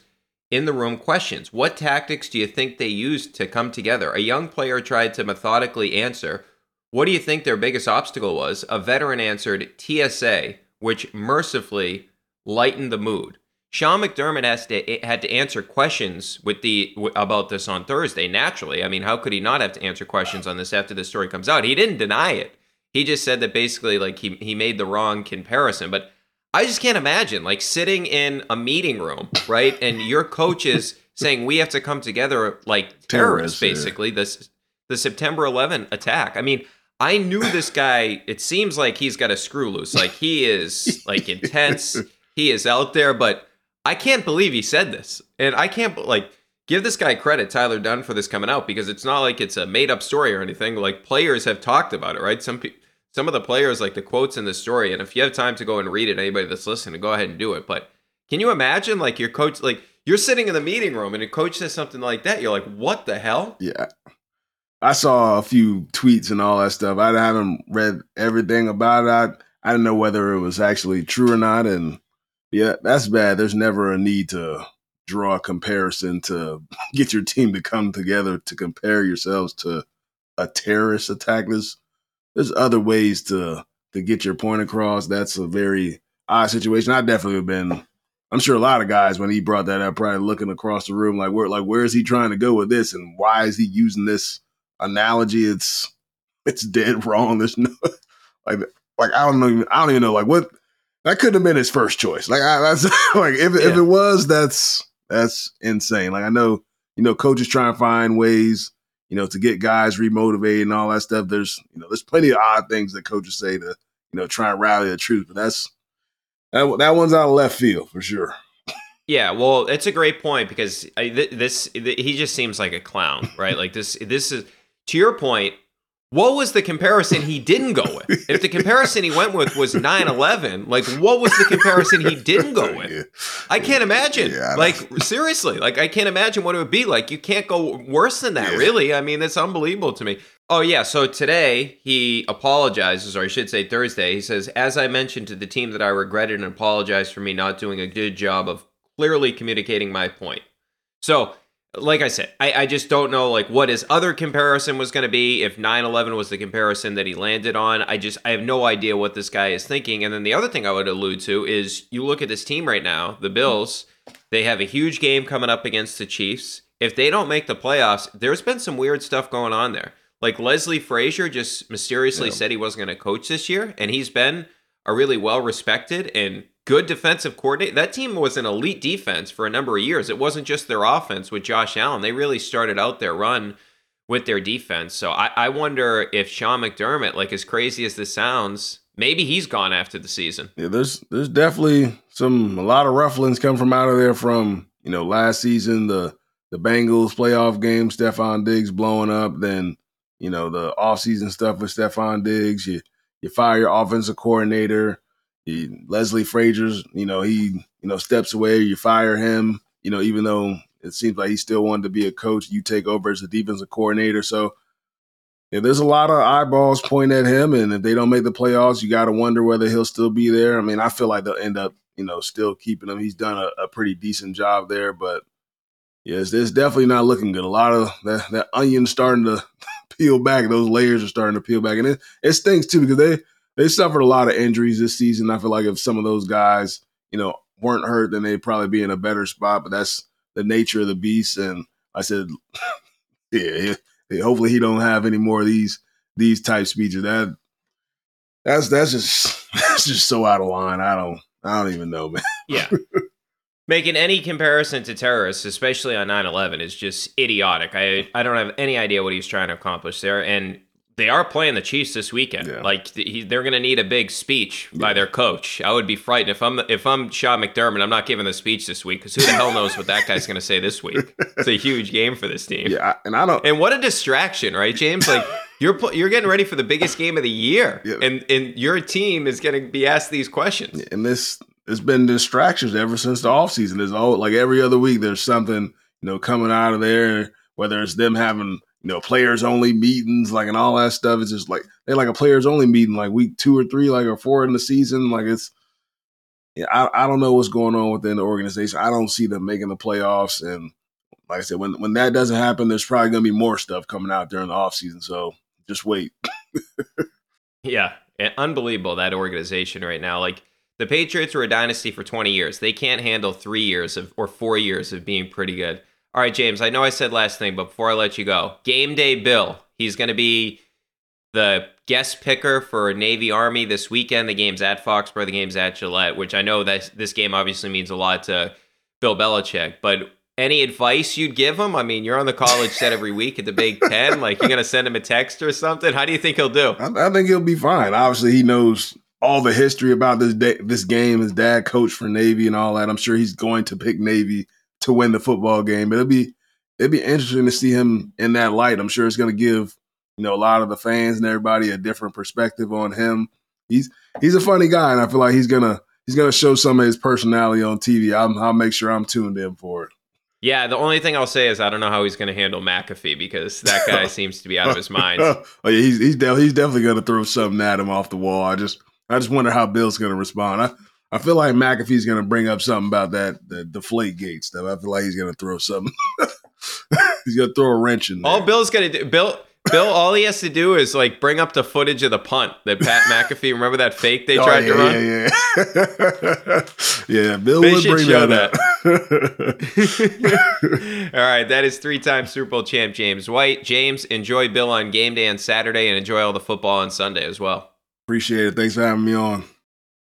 in the room questions. What tactics do you think they used to come together? A young player tried to methodically answer. What do you think their biggest obstacle was? A veteran answered TSA, which mercifully lightened the mood. Sean McDermott has to, had to answer questions with the about this on Thursday. Naturally, I mean, how could he not have to answer questions on this after the story comes out? He didn't deny it. He just said that basically, like he he made the wrong comparison. But I just can't imagine like sitting in a meeting room, right? And your coach is saying we have to come together like terrorists, basically. Yeah. This the September 11 attack. I mean, I knew this guy. It seems like he's got a screw loose. Like he is like intense. he is out there, but I can't believe he said this, and I can't like give this guy credit, Tyler Dunne, for this coming out because it's not like it's a made up story or anything. Like players have talked about it, right? Some people some of the players like the quotes in the story and if you have time to go and read it anybody that's listening go ahead and do it but can you imagine like your coach like you're sitting in the meeting room and a coach says something like that you're like what the hell? Yeah. I saw a few tweets and all that stuff. I haven't read everything about it. I, I didn't know whether it was actually true or not and yeah that's bad. There's never a need to draw a comparison to get your team to come together to compare yourselves to a terrorist attack this there's other ways to to get your point across. That's a very odd situation. I definitely have been. I'm sure a lot of guys when he brought that up, probably looking across the room like, where like where is he trying to go with this, and why is he using this analogy? It's it's dead wrong. There's no like like I don't know. I don't even know like what that couldn't have been his first choice. Like I, that's like if yeah. if it was, that's that's insane. Like I know you know coaches try and find ways you know, to get guys remotivated and all that stuff. There's, you know, there's plenty of odd things that coaches say to, you know, try and rally the truth. But that's that that one's out of left field for sure. Yeah, well, it's a great point because uh, I, this he just seems like a clown, right? like this this is to your point. What was the comparison he didn't go with? If the comparison he went with was 9/11, like what was the comparison he didn't go with? I can't imagine. Yeah, like seriously, like I can't imagine what it would be like. You can't go worse than that, yeah. really. I mean, that's unbelievable to me. Oh yeah, so today he apologizes or I should say Thursday. He says, "As I mentioned to the team that I regretted and apologized for me not doing a good job of clearly communicating my point." So, like I said, I, I just don't know like what his other comparison was going to be. If 9-11 was the comparison that he landed on, I just I have no idea what this guy is thinking. And then the other thing I would allude to is you look at this team right now, the Bills. They have a huge game coming up against the Chiefs. If they don't make the playoffs, there's been some weird stuff going on there. Like Leslie Frazier just mysteriously Yeah. said he wasn't going to coach this year, and he's been a really well respected and good defensive coordinator. That team was an elite defense for a number of years. It wasn't just their offense with Josh Allen. They really started out their run with their defense. So I, I wonder if Sean McDermott, like as crazy as this sounds, maybe he's gone after the season. Yeah, there's there's definitely some a lot of rufflings come from out of there from you know last season the the Bengals playoff game, Stefon Diggs blowing up, then you know the offseason stuff with Stefon Diggs. You you fire your offensive coordinator. You, Leslie Frazier's, you know, he you know steps away. You fire him. You know, even though it seems like he still wanted to be a coach, you take over as the defensive coordinator. So yeah, there's a lot of eyeballs pointing at him, and if they don't make the playoffs, you got to wonder whether he'll still be there. I mean, I feel like they'll end up, you know, still keeping him. He's done a, a pretty decent job there, but yeah, it's, it's definitely not looking good. A lot of that, that onion starting to peel back. Those layers are starting to peel back, and it, it stinks too because they they suffered a lot of injuries this season. I feel like if some of those guys, you know, weren't hurt, then they'd probably be in a better spot. But that's the nature of the beast, and I said, yeah, yeah, hopefully he don't have any more of these these type speeches. That that's that's just that's just so out of line. I don't I don't even know, man. Yeah. Making any comparison to terrorists, especially on 9 11, is just idiotic. I, I don't have any idea what he's trying to accomplish there. And they are playing the Chiefs this weekend. Yeah. Like he, they're going to need a big speech by Yeah. their coach. I would be frightened if I'm if I'm Sean McDermott. I'm not giving the speech this week because who the hell knows what that guy's going to say this week? It's a huge game for this team. Yeah, and I don't. And what a distraction, right, James? Like you're you're getting ready for the biggest game of the year, Yeah. and and your team is going to be asked these questions. and this it's been distractions ever since the offseason. There's all like every other week there's something, you know, coming out of there, whether it's them having, you know, players only meetings, like and all that stuff. It's just like they're like a players only meeting, like week two or three, like or four in the season. Like it's yeah, I, I don't know what's going on within the organization. I don't see them making the playoffs. And like I said, when when that doesn't happen, there's probably gonna be more stuff coming out during the offseason. So just wait. Yeah, unbelievable that organization right now. Like the Patriots were a dynasty for 20 years. They can't handle three years of or four years of being pretty good. All right, James. I know I said last thing, but before I let you go, game day Bill. He's going to be the guest picker for Navy Army this weekend. The game's at Foxborough. The game's at Gillette, which I know that this game obviously means a lot to Bill Belichick. But any advice you'd give him? I mean, you're on the college set every week at the Big Ten. Like, you're going to send him a text or something? How do you think he'll do? I, I think he'll be fine. Obviously, he knows all the history about this day, this game. His dad coached for Navy and all that. I'm sure he's going to pick Navy to win the football game. But it'll be it'll be interesting to see him in that light. I'm sure it's going to give you know a lot of the fans and everybody a different perspective on him. He's he's a funny guy, and I feel like he's gonna he's gonna show some of his personality on TV. I'm, I'll make sure I'm tuned in for it. Yeah, the only thing I'll say is I don't know how he's going to handle McAfee because that guy seems to be out of his mind. oh yeah, he's he's, de- he's definitely going to throw something at him off the wall. I just I just wonder how Bill's going to respond. I, I feel like McAfee's going to bring up something about that the deflate gate stuff. I feel like he's going to throw something. he's going to throw a wrench in there. All Bill's going to do, Bill, Bill, all he has to do is like bring up the footage of the punt that Pat McAfee. Remember that fake they Oh, tried yeah, to run? Yeah, yeah. yeah, Bill They would bring show that, up. All right, that is three-time Super Bowl champ James White. James, enjoy Bill on game day on Saturday, and enjoy all the football on Sunday as well. Appreciate it. Thanks for having me on.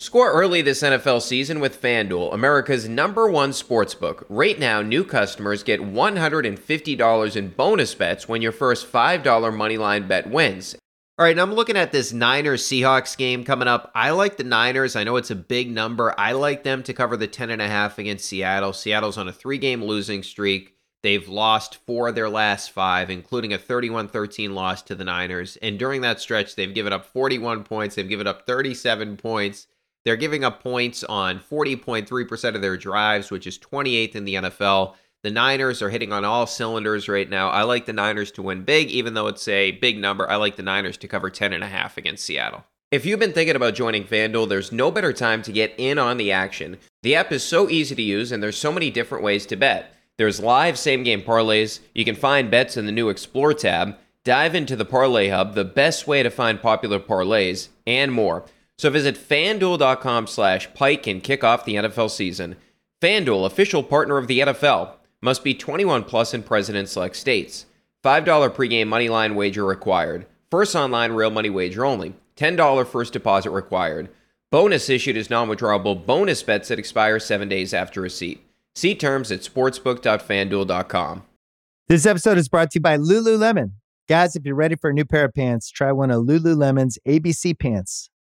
Score early this NFL season with FanDuel, America's number one sportsbook. Right now, new customers get $150 in bonus bets when your first $5 moneyline bet wins. All right, now I'm looking at this Niners Seahawks game coming up. I like the Niners. I know it's a big number. I like them to cover the 10.5 against Seattle. Seattle's on a three game losing streak. They've lost four of their last five, including a 31 13 loss to the Niners. And during that stretch, they've given up 41 points, they've given up 37 points. They're giving up points on 40.3% of their drives, which is 28th in the NFL. The Niners are hitting on all cylinders right now. I like the Niners to win big, even though it's a big number. I like the Niners to cover 10.5 against Seattle. If you've been thinking about joining FanDuel, there's no better time to get in on the action. The app is so easy to use, and there's so many different ways to bet. There's live same game parlays. You can find bets in the new Explore tab. Dive into the Parlay Hub, the best way to find popular parlays, and more. So visit fanduel.com slash pike and kick off the NFL season. FanDuel, official partner of the NFL, must be 21 plus in present select states. $5 pregame moneyline wager required. First online real money wager only. $10 first deposit required. Bonus issued as non withdrawable bonus bets that expire seven days after receipt. See terms at sportsbook.fanduel.com. This episode is brought to you by Lululemon. Guys, if you're ready for a new pair of pants, try one of Lululemon's ABC pants.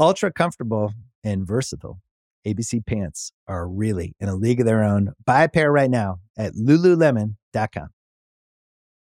Ultra comfortable and versatile. ABC pants are really in a league of their own. Buy a pair right now at lululemon.com.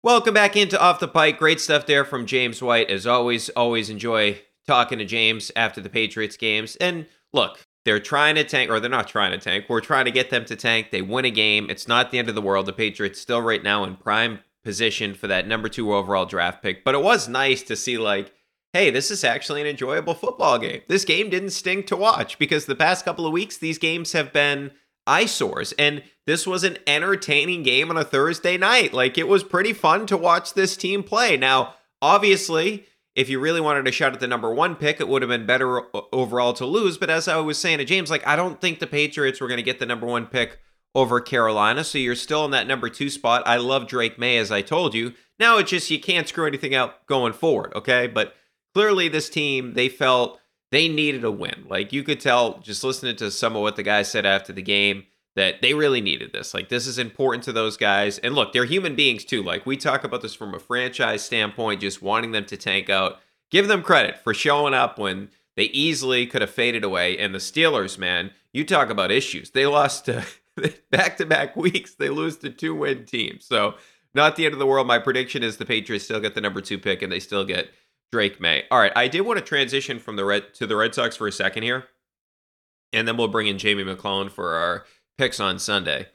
Welcome back into Off the Pike. Great stuff there from James White. As always, always enjoy talking to James after the Patriots games. And look, they're trying to tank, or they're not trying to tank. We're trying to get them to tank. They win a game. It's not the end of the world. The Patriots still right now in prime position for that number two overall draft pick. But it was nice to see, like, hey, this is actually an enjoyable football game. This game didn't stink to watch because the past couple of weeks, these games have been eyesores. And this was an entertaining game on a Thursday night. Like, it was pretty fun to watch this team play. Now, obviously, if you really wanted to shot at the number one pick, it would have been better overall to lose. But as I was saying to James, like, I don't think the Patriots were going to get the number one pick over Carolina. So you're still in that number two spot. I love Drake Maye, as I told you. Now it's just you can't screw anything out going forward, okay? But clearly, this team, they felt they needed a win. Like you could tell just listening to some of what the guys said after the game that they really needed this. Like this is important to those guys. And look, they're human beings too. Like we talk about this from a franchise standpoint, just wanting them to tank out. Give them credit for showing up when they easily could have faded away. And the Steelers, man, you talk about issues. They lost to back to back weeks. They lose to two win teams. So not the end of the world. My prediction is the Patriots still get the number two pick and they still get Drake Maye. All right, I did want to transition from the Red to the Red Sox for a second here, and then we'll bring in Jamie McClellan for our picks on Sunday.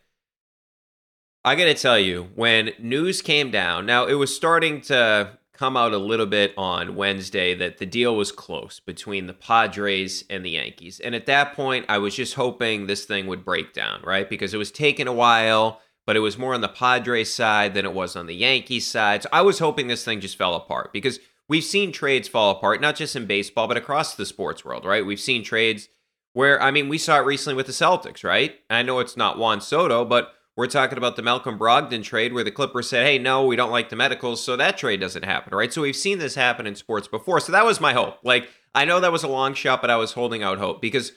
I got to tell you, when news came down, now it was starting to come out a little bit on Wednesday that the deal was close between the Padres and the Yankees. And at that point, I was just hoping this thing would break down, right? Because it was taking a while, but it was more on the Padres side than it was on the Yankees side. So I was hoping this thing just fell apart because we've seen trades fall apart, not just in baseball, but across the sports world, right? We've seen trades where, I mean, we saw it recently with the Celtics, right? I know it's not Juan Soto, but we're talking about the Malcolm Brogdon trade where the Clippers said, hey, no, we don't like the medicals, so that trade doesn't happen, right? So we've seen this happen in sports before. So that was my hope. Like, I know that was a long shot, but I was holding out hope because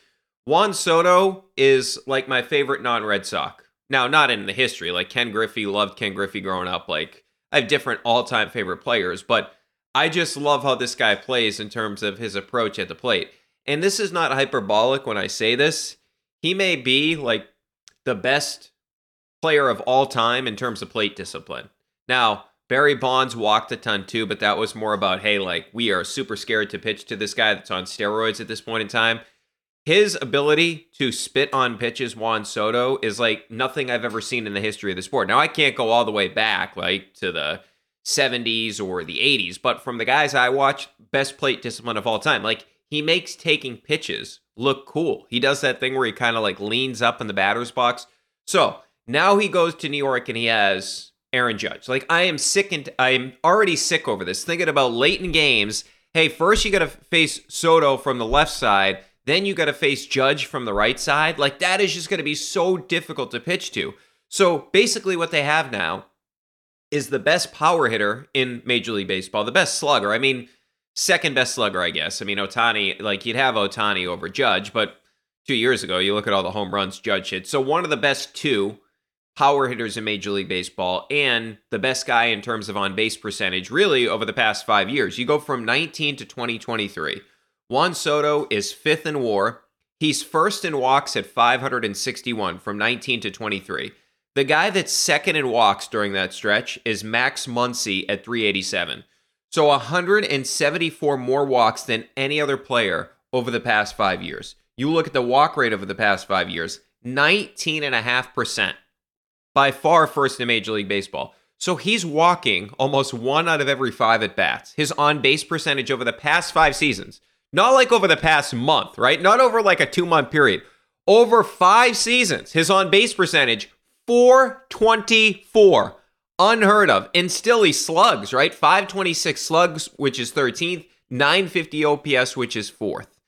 Juan Soto is like my favorite non Red Sox. Now, not in the history. Like, Ken Griffey loved Ken Griffey growing up. Like, I have different all time favorite players, but I just love how this guy plays in terms of his approach at the plate. And this is not hyperbolic when I say this. He may be like the best player of all time in terms of plate discipline. Now, Barry Bonds walked a ton too, but that was more about, hey, like, we are super scared to pitch to this guy that's on steroids at this point in time. His ability to spit on pitches, Juan Soto, is like nothing I've ever seen in the history of the sport. Now, I can't go all the way back, like, to the 70s or the 80s, but from the guys I watch, best plate discipline of all time. Like he makes taking pitches look cool. He does that thing where he kind of like leans up in the batter's box. So now he goes to New York and he has Aaron Judge. Like I am sick and I'm already sick over this. Thinking about late in games. Hey, first you got to face Soto from the left side, then you got to face Judge from the right side. Like that is just going to be so difficult to pitch to. So basically, what they have now is the best power hitter in Major League Baseball, the best slugger. I mean, second best slugger, I guess. I mean, Ohtani, like you'd have Ohtani over Judge, but two years ago, you look at all the home runs Judge hit. So one of the best two power hitters in Major League Baseball and the best guy in terms of on base percentage, really, over the past five years. You go from 19 to 2023. Juan Soto is fifth in war. He's first in walks at 561 from 19 to 23. The guy that's second in walks during that stretch is Max Muncy at 387. So 174 more walks than any other player over the past five years. You look at the walk rate over the past five years, 19.5%. By far first in Major League Baseball. So he's walking almost one out of every five at bats. His on base percentage over the past five seasons, not like over the past month, right? Not over like a two month period. Over five seasons, his on base percentage, 424. Unheard of. And still he slugs, right? 526 slugs, which is 13th, 950 OPS, which is fourth.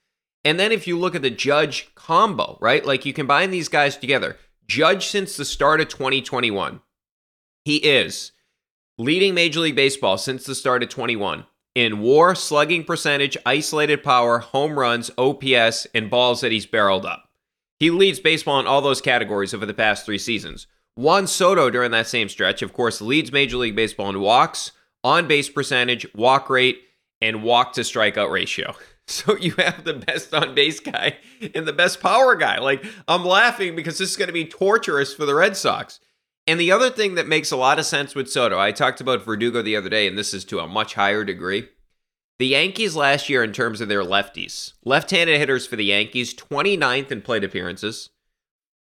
And then if you look at the Judge combo, right? Like you combine these guys together. Judge since the start of 2021 he is leading Major League Baseball since the start of 21 in war, slugging percentage, isolated power, home runs, OPS, and balls that he's barreled up. He leads baseball in all those categories over the past three seasons. Juan Soto during that same stretch, of course, leads Major League Baseball in walks, on base percentage, walk rate, and walk to strikeout ratio. So you have the best on base guy and the best power guy. Like, I'm laughing because this is going to be torturous for the Red Sox. And the other thing that makes a lot of sense with Soto, I talked about Verdugo the other day, and this is to a much higher degree. The Yankees last year, in terms of their lefties, left handed hitters for the Yankees, 29th in plate appearances,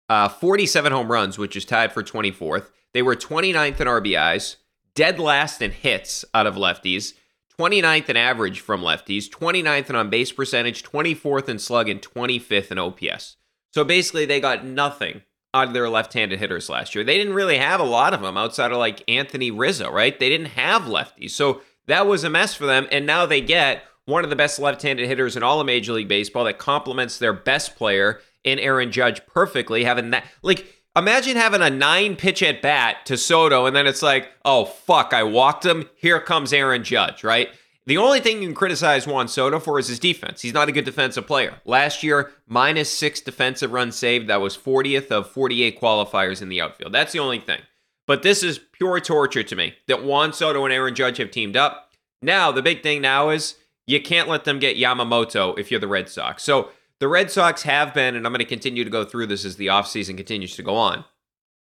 uh, 47 home runs, which is tied for 24th. They were 29th in RBIs, dead last in hits out of lefties, 29th in average from lefties, 29th in on base percentage, 24th in slug, and 25th in OPS. So basically, they got nothing out of their left-handed hitters last year. They didn't really have a lot of them outside of like Anthony Rizzo, right? They didn't have lefties. So that was a mess for them and now they get one of the best left-handed hitters in all of Major League Baseball that complements their best player in Aaron Judge perfectly having that like Imagine having a nine pitch at bat to Soto, and then it's like, oh, fuck, I walked him. Here comes Aaron Judge, right? The only thing you can criticize Juan Soto for is his defense. He's not a good defensive player. Last year, minus six defensive runs saved. That was 40th of 48 qualifiers in the outfield. That's the only thing. But this is pure torture to me that Juan Soto and Aaron Judge have teamed up. Now, the big thing now is you can't let them get Yamamoto if you're the Red Sox. So the Red Sox have been, and I'm going to continue to go through this as the offseason continues to go on.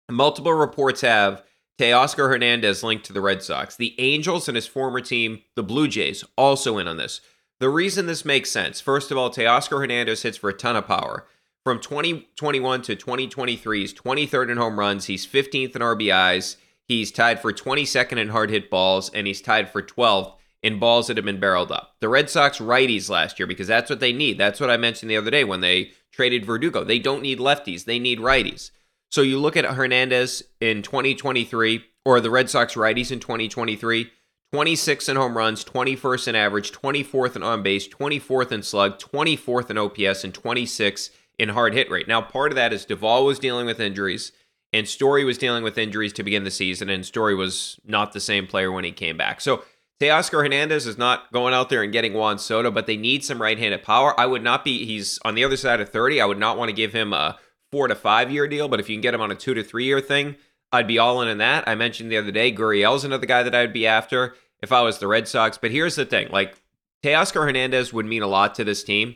Multiple reports have Teoscar Hernandez linked to the Red Sox. The Angels and his former team, the Blue Jays, also in on this. The reason this makes sense, first of all, Teoscar Hernandez hits for a ton of power. From 2021 to 2023, he's 23rd in home runs, he's 15th in RBIs, he's tied for 22nd in hard hit balls, and he's tied for 12th in balls that have been barreled up. The Red Sox righties last year, because that's what they need. That's what I mentioned the other day when they traded Verdugo. They don't need lefties, they need righties. So you look at Hernandez in 2023, or the Red Sox righties in 2023, 26 in home runs, 21st in average, 24th in on base, 24th in slug, 24th in OPS, and 26 in hard hit rate. Now, part of that is Duvall was dealing with injuries, and Story was dealing with injuries to begin the season, and Story was not the same player when he came back. So Teoscar Hernandez is not going out there and getting Juan Soto, but they need some right-handed power. I would not be. He's on the other side of 30. I would not want to give him a four to five year deal, but if you can get him on a two to three year thing, I'd be all in in that. I mentioned the other day, Gurriel's another guy that I'd be after if I was the Red Sox. But here's the thing like, Teoscar Hernandez would mean a lot to this team.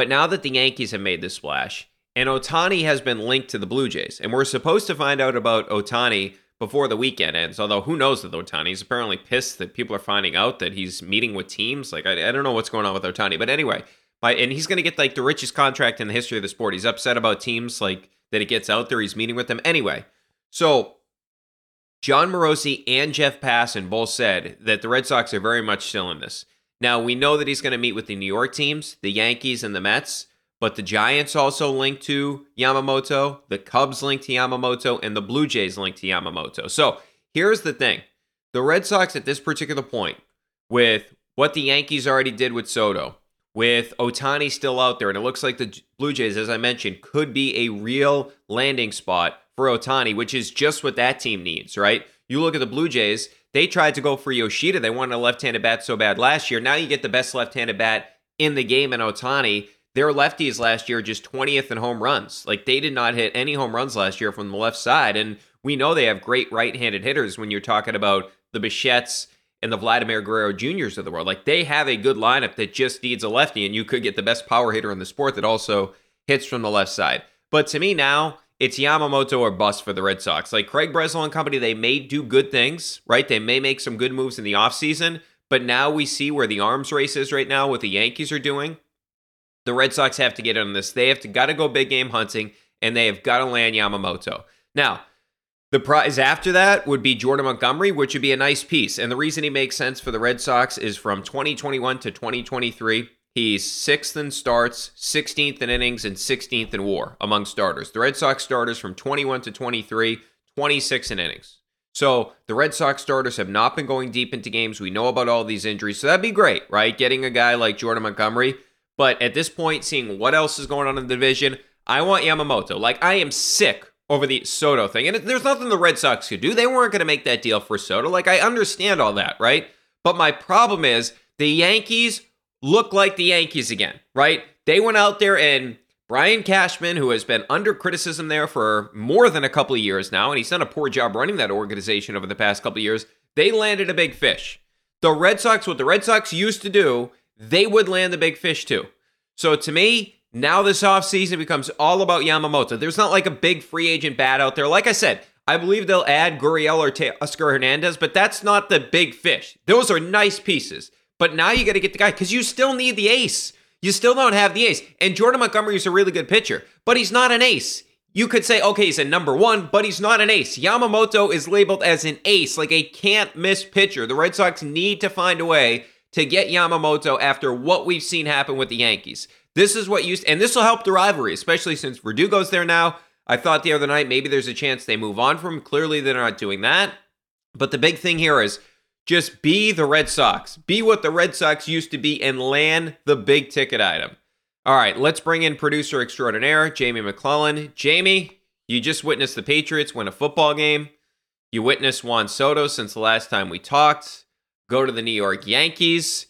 But now that the Yankees have made this splash, and Ohtani has been linked to the Blue Jays, and we're supposed to find out about Ohtani before the weekend ends. Although who knows with Ohtani? He's apparently pissed that people are finding out that he's meeting with teams. Like I, I don't know what's going on with Ohtani. but anyway, and he's going to get like the richest contract in the history of the sport. He's upset about teams like that it gets out there. He's meeting with them anyway. So Jon Morosi and Jeff Passan both said that the Red Sox are very much still in this. Now we know that he's going to meet with the New York teams, the Yankees, and the Mets. But the Giants also linked to Yamamoto, the Cubs linked to Yamamoto, and the Blue Jays linked to Yamamoto. So here's the thing the Red Sox at this particular point, with what the Yankees already did with Soto, with Ohtani still out there, and it looks like the Blue Jays, as I mentioned, could be a real landing spot for Ohtani, which is just what that team needs, right? You look at the Blue Jays, they tried to go for Yoshida. They wanted a left handed bat so bad last year. Now you get the best left handed bat in the game in Ohtani. Their lefties last year just 20th in home runs. Like they did not hit any home runs last year from the left side. And we know they have great right handed hitters when you're talking about the Bichettes and the Vladimir Guerrero Juniors of the world. Like they have a good lineup that just needs a lefty, and you could get the best power hitter in the sport that also hits from the left side. But to me now, it's Yamamoto or bust for the Red Sox. Like Craig Breslow and company, they may do good things, right? They may make some good moves in the offseason, but now we see where the arms race is right now, what the Yankees are doing. The Red Sox have to get on this. They have to got to go big game hunting, and they have got to land Yamamoto. Now, the prize after that would be Jordan Montgomery, which would be a nice piece. And the reason he makes sense for the Red Sox is from 2021 to 2023. He's sixth in starts, 16th in innings, and 16th in war among starters. The Red Sox starters from 21 to 23, 26 in innings. So the Red Sox starters have not been going deep into games. We know about all these injuries. So that'd be great, right? Getting a guy like Jordan Montgomery. But at this point, seeing what else is going on in the division, I want Yamamoto. Like, I am sick over the Soto thing. And there's nothing the Red Sox could do. They weren't going to make that deal for Soto. Like, I understand all that, right? But my problem is the Yankees look like the Yankees again, right? They went out there and Brian Cashman, who has been under criticism there for more than a couple of years now, and he's done a poor job running that organization over the past couple of years, they landed a big fish. The Red Sox, what the Red Sox used to do, they would land the big fish too. So to me, now this offseason becomes all about Yamamoto. There's not like a big free agent bat out there. Like I said, I believe they'll add Gurriel or Oscar Hernandez, but that's not the big fish. Those are nice pieces. But now you got to get the guy because you still need the ace. You still don't have the ace. And Jordan Montgomery is a really good pitcher, but he's not an ace. You could say, okay, he's a number one, but he's not an ace. Yamamoto is labeled as an ace, like a can't miss pitcher. The Red Sox need to find a way to get Yamamoto after what we've seen happen with the Yankees. This is what used, and this will help the rivalry, especially since Verdugo's there now. I thought the other night maybe there's a chance they move on from. Clearly, they're not doing that. But the big thing here is just be the Red Sox. Be what the Red Sox used to be and land the big ticket item. All right, let's bring in producer extraordinaire, Jamie McClellan. Jamie, you just witnessed the Patriots win a football game. You witnessed Juan Soto since the last time we talked. Go to the New York Yankees.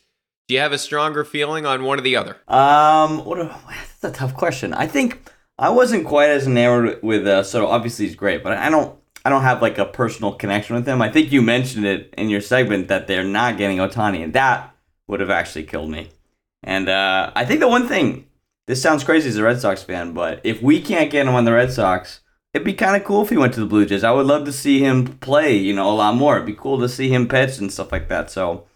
Do you have a stronger feeling on one or the other? Um, what a, that's a tough question. I think I wasn't quite as enamored with uh, Soto. Obviously, he's great, but I don't I don't have like a personal connection with him. I think you mentioned it in your segment that they're not getting Ohtani, and that would have actually killed me. And uh, I think the one thing, this sounds crazy as a Red Sox fan, but if we can't get him on the Red Sox, it'd be kind of cool if he went to the Blue Jays. I would love to see him play, you know, a lot more. It'd be cool to see him pitch and stuff like that. So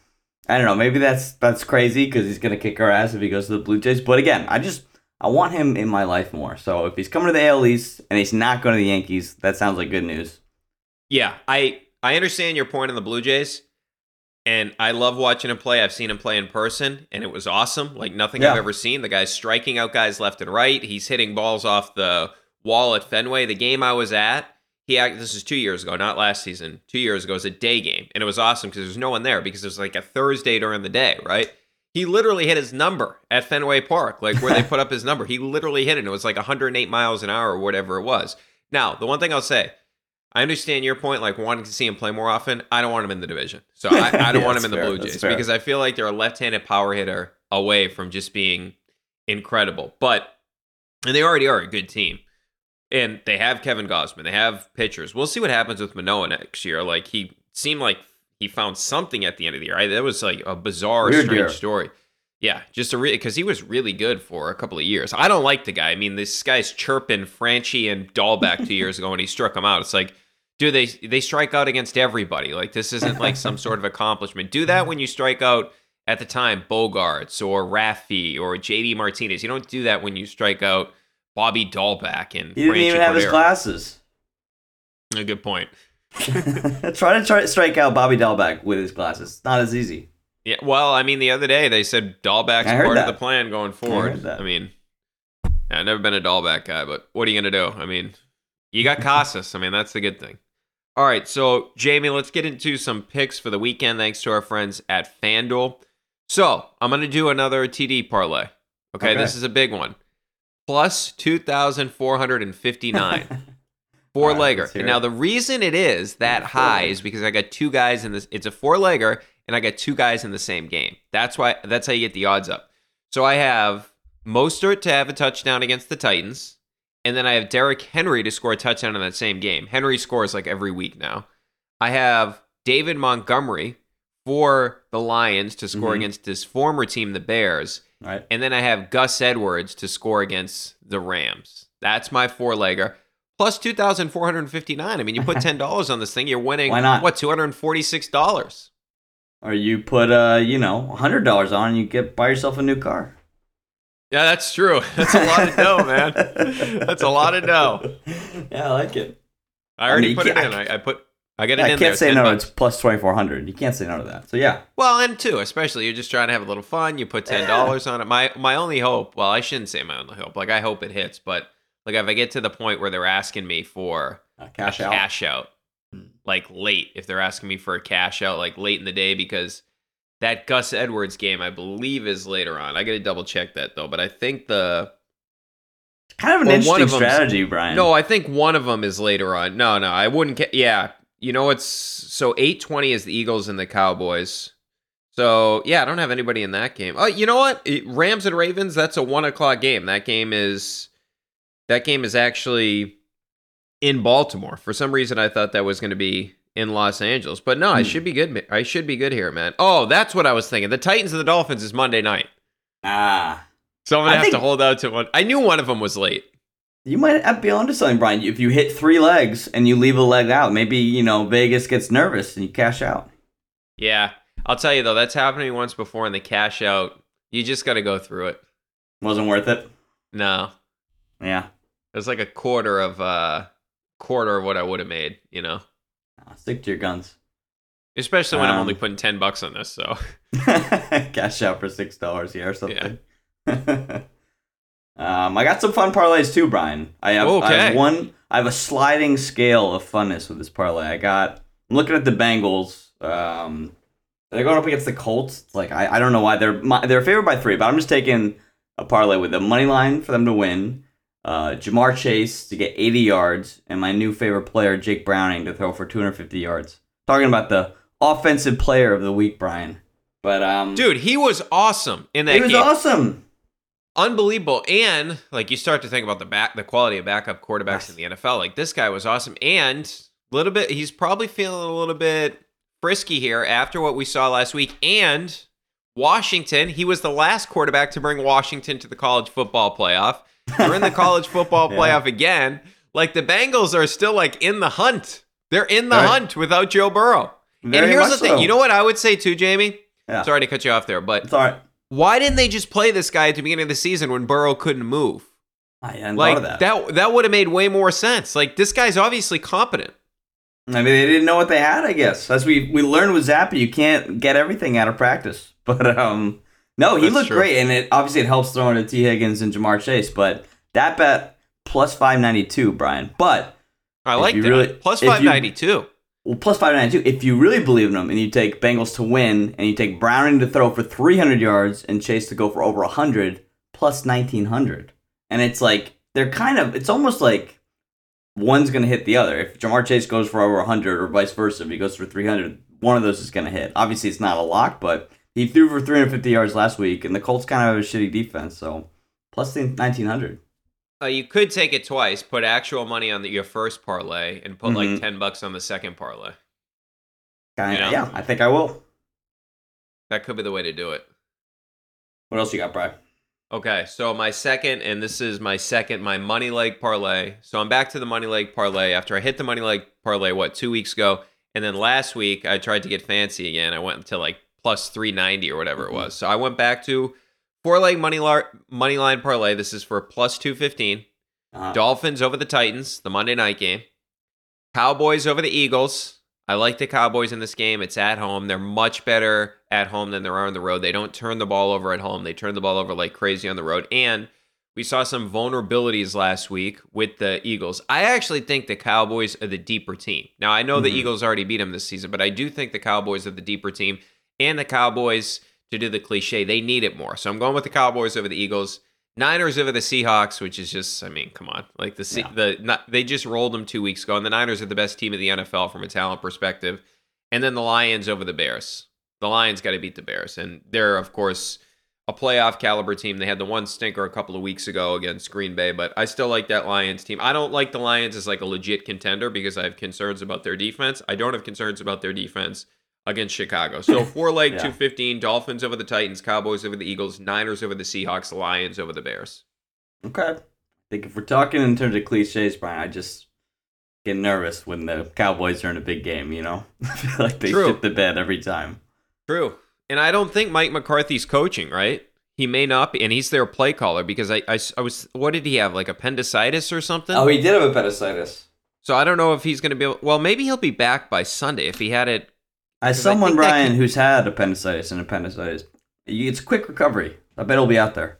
I don't know. Maybe that's that's crazy because he's gonna kick our ass if he goes to the Blue Jays. But again, I just I want him in my life more. So if he's coming to the AL East and he's not going to the Yankees, that sounds like good news. Yeah, I I understand your point on the Blue Jays, and I love watching him play. I've seen him play in person, and it was awesome. Like nothing yeah. I've ever seen. The guy's striking out guys left and right. He's hitting balls off the wall at Fenway. The game I was at, he this is two years ago, not last season. Two years ago, it was a day game, and it was awesome because there's no one there because it was like a Thursday during the day, right? He literally hit his number at Fenway Park, like where they put up his number. He literally hit it. And it was like 108 miles an hour or whatever it was. Now, the one thing I'll say, I understand your point, like wanting to see him play more often. I don't want him in the division, so I, I don't yeah, want him in the fair, Blue Jays because I feel like they're a left-handed power hitter away from just being incredible. But and they already are a good team, and they have Kevin Gausman. they have pitchers. We'll see what happens with Manoah next year. Like he seemed like he found something at the end of the year. I, that was like a bizarre, Weird strange year. story. Yeah, just a because he was really good for a couple of years. I don't like the guy. I mean, this guy's chirping Franchy and Dalbec two years ago when he struck him out. It's like, do they they strike out against everybody? Like this isn't like some sort of accomplishment. Do that when you strike out at the time Bogaerts or Raffy or JD Martinez. You don't do that when you strike out Bobby Dalbec and he didn't even have his glasses. A good point. try to try strike out Bobby Dalbec with his glasses. Not as easy. Yeah, well, I mean, the other day they said Dalbec's part that. of the plan going forward. I, I mean, I've never been a Dalbec guy, but what are you gonna do? I mean, you got Casas. I mean, that's the good thing. All right, so Jamie, let's get into some picks for the weekend. Thanks to our friends at FanDuel. So I'm gonna do another TD parlay. Okay, okay. this is a big one. Plus two thousand four hundred and fifty nine. Four legger. and now the reason it is that high is because I got two guys in this. It's a four legger, and I got two guys in the same game. That's why. That's how you get the odds up. So I have Mostert to have a touchdown against the Titans, and then I have Derrick Henry to score a touchdown in that same game. Henry scores like every week now. I have David Montgomery for the Lions to score mm-hmm. against his former team, the Bears. Right. And then I have Gus Edwards to score against the Rams. That's my four legger. Plus 2459 I mean, you put $10 on this thing, you're winning, Why not? what, $246? Or you put uh, you know, hundred dollars on and you get buy yourself a new car. Yeah, that's true. That's a lot of dough, man. That's a lot of dough. Yeah, I like it. I already mean, put it in. I, I put, I get it Yeah, I can't there. say no. bucks. It's plus twenty four hundred. You can't say no to that. So yeah, Well, and two, especially you're just trying to have a little fun. You put ten dollars on it. My my only hope. Well, I shouldn't say my only hope. Like I hope it hits, but like if I get to the point where they're asking me for uh, cash a out. cash out, Hmm. like late, if they're asking me for a cash out, like late in the day, because that Gus Edwards game, I believe, is later on. I got to double check that though, but I think the Kind of an Well, one interesting of strategy, Brian. no, I think one of them is later on. No, no, I wouldn't. Ca- yeah, you know it's so eight twenty is the Eagles and the Cowboys. So yeah, I don't have anybody in that game. Oh, you know what? It- Rams and Ravens. That's a one o'clock game. That game is that game is actually in Baltimore. For some reason, I thought that was going to be in Los Angeles, but no, I Hmm. should be good. I should be good here, man. Oh, that's what I was thinking. The Titans and the Dolphins is Monday night, ah, so I'm gonna I have to hold out to one. I knew one of them was late. you might be onto something, Brian. If you hit three legs and you leave a leg out, maybe you know Vegas gets nervous and you cash out. Yeah, I'll tell you though, that's happened to me once before in the cash out. You just got to go through it. Wasn't worth it. No, Yeah, it was like a quarter of uh quarter of what I would have made. You know, Nah, stick to your guns. especially when I'm Um, only putting ten bucks on this. So cash out for six dollars here or something. um, I got some fun parlays too, Brian. I have, I have one. I have a sliding scale of funness with this parlay. I got. I'm looking at the Bengals. Um, they're going up against the Colts. It's like I, I don't know why they're my, they're favored by three, but I'm just taking a parlay with the money line for them to win. Uh, Ja'Marr Chase to get 80 yards, and my new favorite player Jake Browning to throw for 250 yards. Talking about the offensive player of the week, Brian. But um, dude, he was awesome in that it was game. awesome. Unbelievable. And like you start to think about the back the quality of backup quarterbacks Yes. in the NFL. Like this guy was awesome. And a little bit he's probably feeling a little bit frisky here after what we saw last week. And Washington, he was the last quarterback to bring Washington to the college football playoff. They're in the college football Yeah. playoff again. Like the Bengals are still like in the hunt. They're in the Right. hunt without Joe Burrow. Very and here's the thing. so. You know what I would say too, Jamie? Yeah. Sorry to cut you off there, but It's all right. why didn't they just play this guy at the beginning of the season when Burrow couldn't move? I hadn't Like that. that that, would have made way more sense. Like this guy's obviously competent. I mean, they didn't know what they had. I guess as we we learned with Zappe, you can't get everything out of practice. But um, no, he That's looked true. great, and it obviously it helps throwing to Tee Higgins and Ja'Marr Chase. But that bet plus five ninety two, Brian. But I like that. really- Plus if you- 592. well, plus five ninety two. If you really believe in them, and you take Bengals to win, and you take Browning to throw for three hundred yards, and Chase to go for over hundred, plus nineteen hundred, and it's like they're kind of. It's almost like one's going to hit the other. If Ja'Marr Chase goes for over 100 or vice versa, if he goes for 300, one of those is going to hit. Obviously, it's not a lock, but he threw for 350 yards last week, and the Colts kind of have a shitty defense, so plus the 1900. Uh, you could take it twice, put actual money on the, your first parlay and put like Mhm. 10 bucks on the second parlay. Kind Yeah. of, yeah, I think I will. That could be the way to do it. What else you got, Bry? Okay, so my second, and this is my second, my money leg parlay. So I'm back to the money leg parlay after I hit the money leg parlay, what, two weeks ago? And then last week, I tried to get fancy again. I went to like plus 390 or whatever it Mhm. was. So I went back to four leg money, lar- money line parlay. This is for plus 215. Uh, Dolphins over the Titans, the Monday night game. Cowboys over the Eagles. I like the Cowboys in this game. It's at home. They're much better at home than they are on the road. They don't turn the ball over at home. They turn the ball over like crazy on the road. And we saw some vulnerabilities last week with the Eagles. I actually think the Cowboys are the deeper team. Now, I know the Mhm. Eagles already beat them this season, but I do think the Cowboys are the deeper team. And the Cowboys, to do the cliche, they need it more. So I'm going with the Cowboys over the Eagles. Niners over the Seahawks, which is just, I mean, come on, like the Yeah. the not, they just rolled them two weeks ago, and the Niners are the best team in the NFL from a talent perspective. And then the Lions over the Bears. The Lions got to beat the Bears, and they're of course a playoff caliber team. They had the one stinker a couple of weeks ago against Green Bay, but I still like that Lions team. I don't like the Lions as like a legit contender because I have concerns about their defense. I don't have concerns about their defense against Chicago. So four leg Yeah. 215, Dolphins over the Titans, Cowboys over the Eagles, Niners over the Seahawks, Lions over the Bears. Okay. I think if we're talking in terms of cliches, Brian, I just get nervous when the Cowboys are in a big game. You know, I feel like they True. shit the bed every time. True. And I don't think Mike McCarthy's coaching, right? He may not be, and he's their play caller because I, I, I was, what did he have, like appendicitis or something? Oh, he did have appendicitis. so I don't know if he's going to be able, well, maybe he'll be back by Sunday if he had it. As someone, Ryan, could- who's had appendicitis and appendicitis, it's quick recovery. I bet he'll be out there.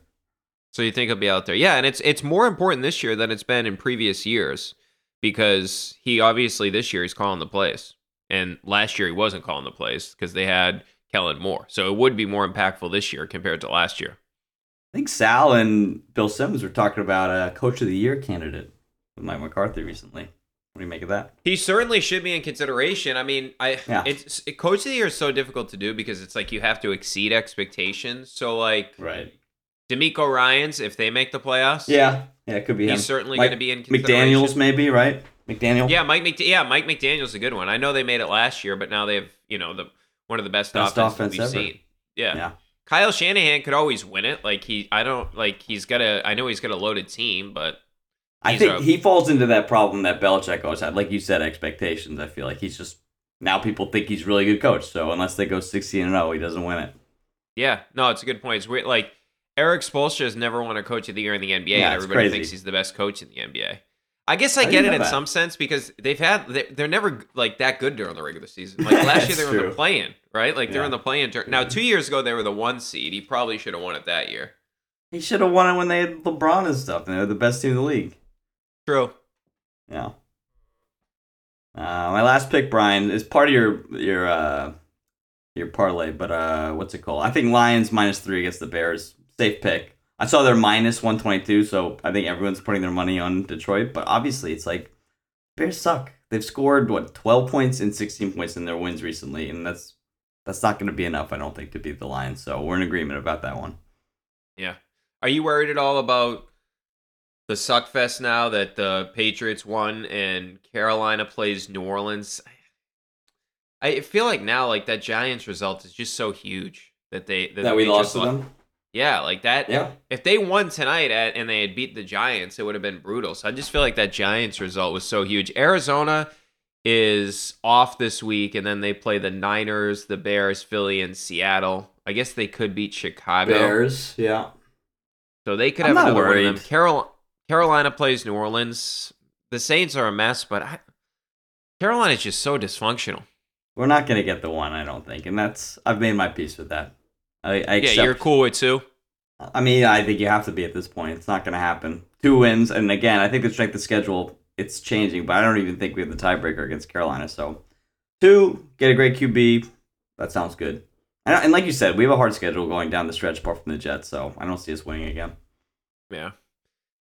So you think he'll be out there? Yeah, and it's it's more important this year than it's been in previous years because he obviously this year he's calling the plays, and last year he wasn't calling the plays because they had Kellen Moore. So it would be more impactful this year compared to last year. I think Sal and Bill Simmons were talking about a Coach of the Year candidate with Mike McCarthy recently. What do you make of that? He certainly should be in consideration. I mean, I Yeah. it's it, coach of the year is so difficult to do because it's like you have to exceed expectations. So like Right. DeMeco Ryans, if they make the playoffs, Yeah. Yeah, it could be him. he's certainly Mike- going to be in consideration. McDaniels, maybe, right? McDaniel? Yeah, Mike. McD- yeah, Mike McDaniel's a good one. I know they made it last year, but now they have you know the one of the best, Best offenses offense we've ever. seen. Yeah. Yeah. Kyle Shanahan could always win it. Like he, I don't like he's got a. I know he's got a loaded team, but I think he falls into that problem that Belichick always had. Like you said, expectations. I feel like he's just now people think he's a really good coach. So unless they go sixteen and zero, he doesn't win it. yeah, no, it's a good point. It's weird. Like Erik Spoelstra has never won a coach of the year in the NBA, Yeah, and everybody crazy. thinks he's the best coach in the NBA. I guess I get it in that? some sense because they've had they- they're never like that good during the regular season. Like last year they were in the play-in, right? Like they're in the play-in. Tur- now two years ago they were the one seed. He probably should have won it that year. He should have won it when they had LeBron and stuff, and they were the best team in the league. True. Yeah. Uh, my last pick, Brian, is part of your your uh, your parlay, but uh, what's it called? I think Lions minus three against the Bears. Safe pick. I saw they're minus one twenty two, so I think everyone's putting their money on Detroit. But obviously, it's like Bears suck. They've scored what twelve points and sixteen points in their wins recently, and that's that's not going to be enough, I don't think, to beat the Lions. So we're in agreement about that one. Yeah. Are you worried at all about the suckfest now that the Patriots won and Carolina plays New Orleans? I feel like now, like that Giants result is just so huge that they that, That we lost to them. Yeah, like that. Yeah. If they won tonight at, and they had beat the Giants, it would have been brutal. So I just feel like that Giants result was so huge. Arizona is off this week, and then they play the Niners, the Bears, Philly, and Seattle. I guess they could beat Chicago. Bears, yeah. So they could I'm have not another one of them. worried. Carol- Carolina plays New Orleans. The Saints are a mess, but I, Carolina's just so dysfunctional. We're not gonna get the one, I don't think, and that's I've made my peace with that. I, I Yeah, you're cool with two. I mean, I think you have to be at this point. It's not gonna happen. Two wins, and again, I think the strength of schedule it's changing, but I don't even think we have the tiebreaker against Carolina. So, two, get a great QB. That sounds good. And, and like you said, we have a hard schedule going down the stretch, apart from the Jets. So I don't see us winning again. Yeah.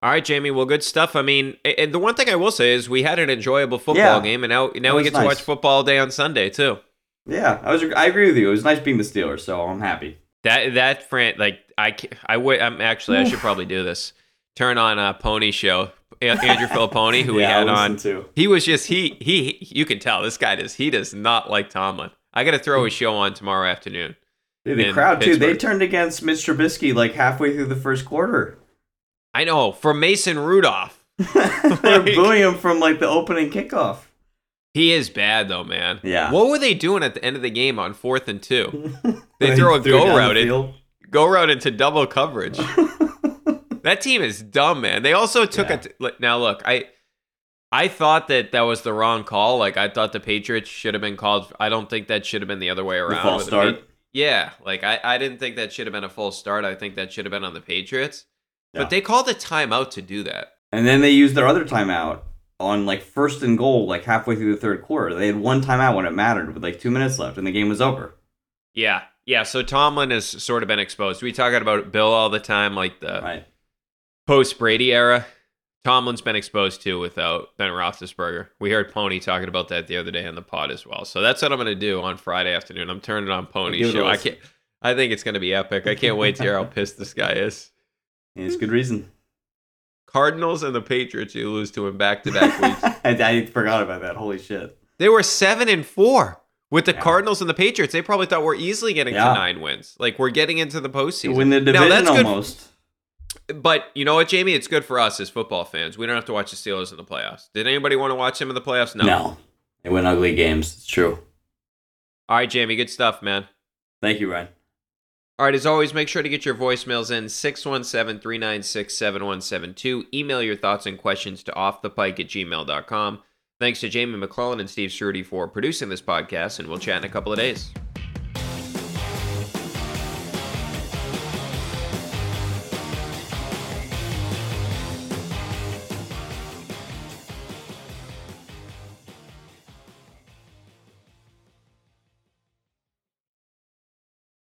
All right, Jamie. Well, good stuff. I mean, and the one thing I will say is we had an enjoyable football Yeah. game, and now now we get to watch football all day on Sunday too. Yeah, I was. I agree with you. It was nice being the Steelers, so I'm happy. That that Fran like I I would I'm actually I should probably do this. Turn on a Pony show. Andrew Filipponi, who we had on. to. He was just he he. You can tell this guy does he does not like Tomlin. I got to throw his show on tomorrow afternoon. Dude, the crowd too. They turned against Mitch Trubisky like halfway through the first quarter. I know for Mason Rudolph. They're Like- booing him from like the opening kickoff. He is bad though, man. Yeah. What were they doing at the end of the game on fourth and two? They throw a go route in. Go route into double coverage. that team is dumb, man. They also took Yeah. a t- now. Look, I I thought that that was the wrong call. Like I thought the Patriots should have been called. I don't think that should have been the other way The around. false with the start. yeah, like I I didn't think that should have been a full start. I think that should have been on the Patriots. Yeah. But they called a timeout to do that. And then they used their other timeout on like first and goal, like halfway through the third quarter. They had one timeout when it mattered with like two minutes left, and the game was over. Yeah, yeah. So Tomlin has sort of been exposed. We talk about Bill all the time, like the Right. post Brady era. Tomlin's been exposed to without Ben Roethlisberger. We heard Pony talking about that the other day on the pod as well. So that's what I'm going to do on Friday afternoon. I'm turning on Pony Give it a show. I can't. I think it's going to be epic. I can't wait to hear how pissed this guy is. And it's hmm. good reason. Cardinals and the Patriots, you lose to him back to back weeks. I, I forgot about that. Holy shit. They were seven and four with the Yeah. Cardinals and the Patriots. They probably thought we're easily getting Yeah. to nine wins. Like we're getting into the postseason. Win the Now, division that's good- almost. But you know what, Jamie? It's good for us as football fans. We don't have to watch the Steelers in the playoffs. Did anybody want to watch them in the playoffs? No. No. They win ugly games. It's true. All right, Jamie. Good stuff, man. Thank you, Brian. All right, as always, make sure to get your voicemails in 617 396 7172. Email your thoughts and questions to offthepike at gmail.com. Thanks to Jamie McClellan and Steve Ceruti for producing this podcast, and we'll chat in a couple of days.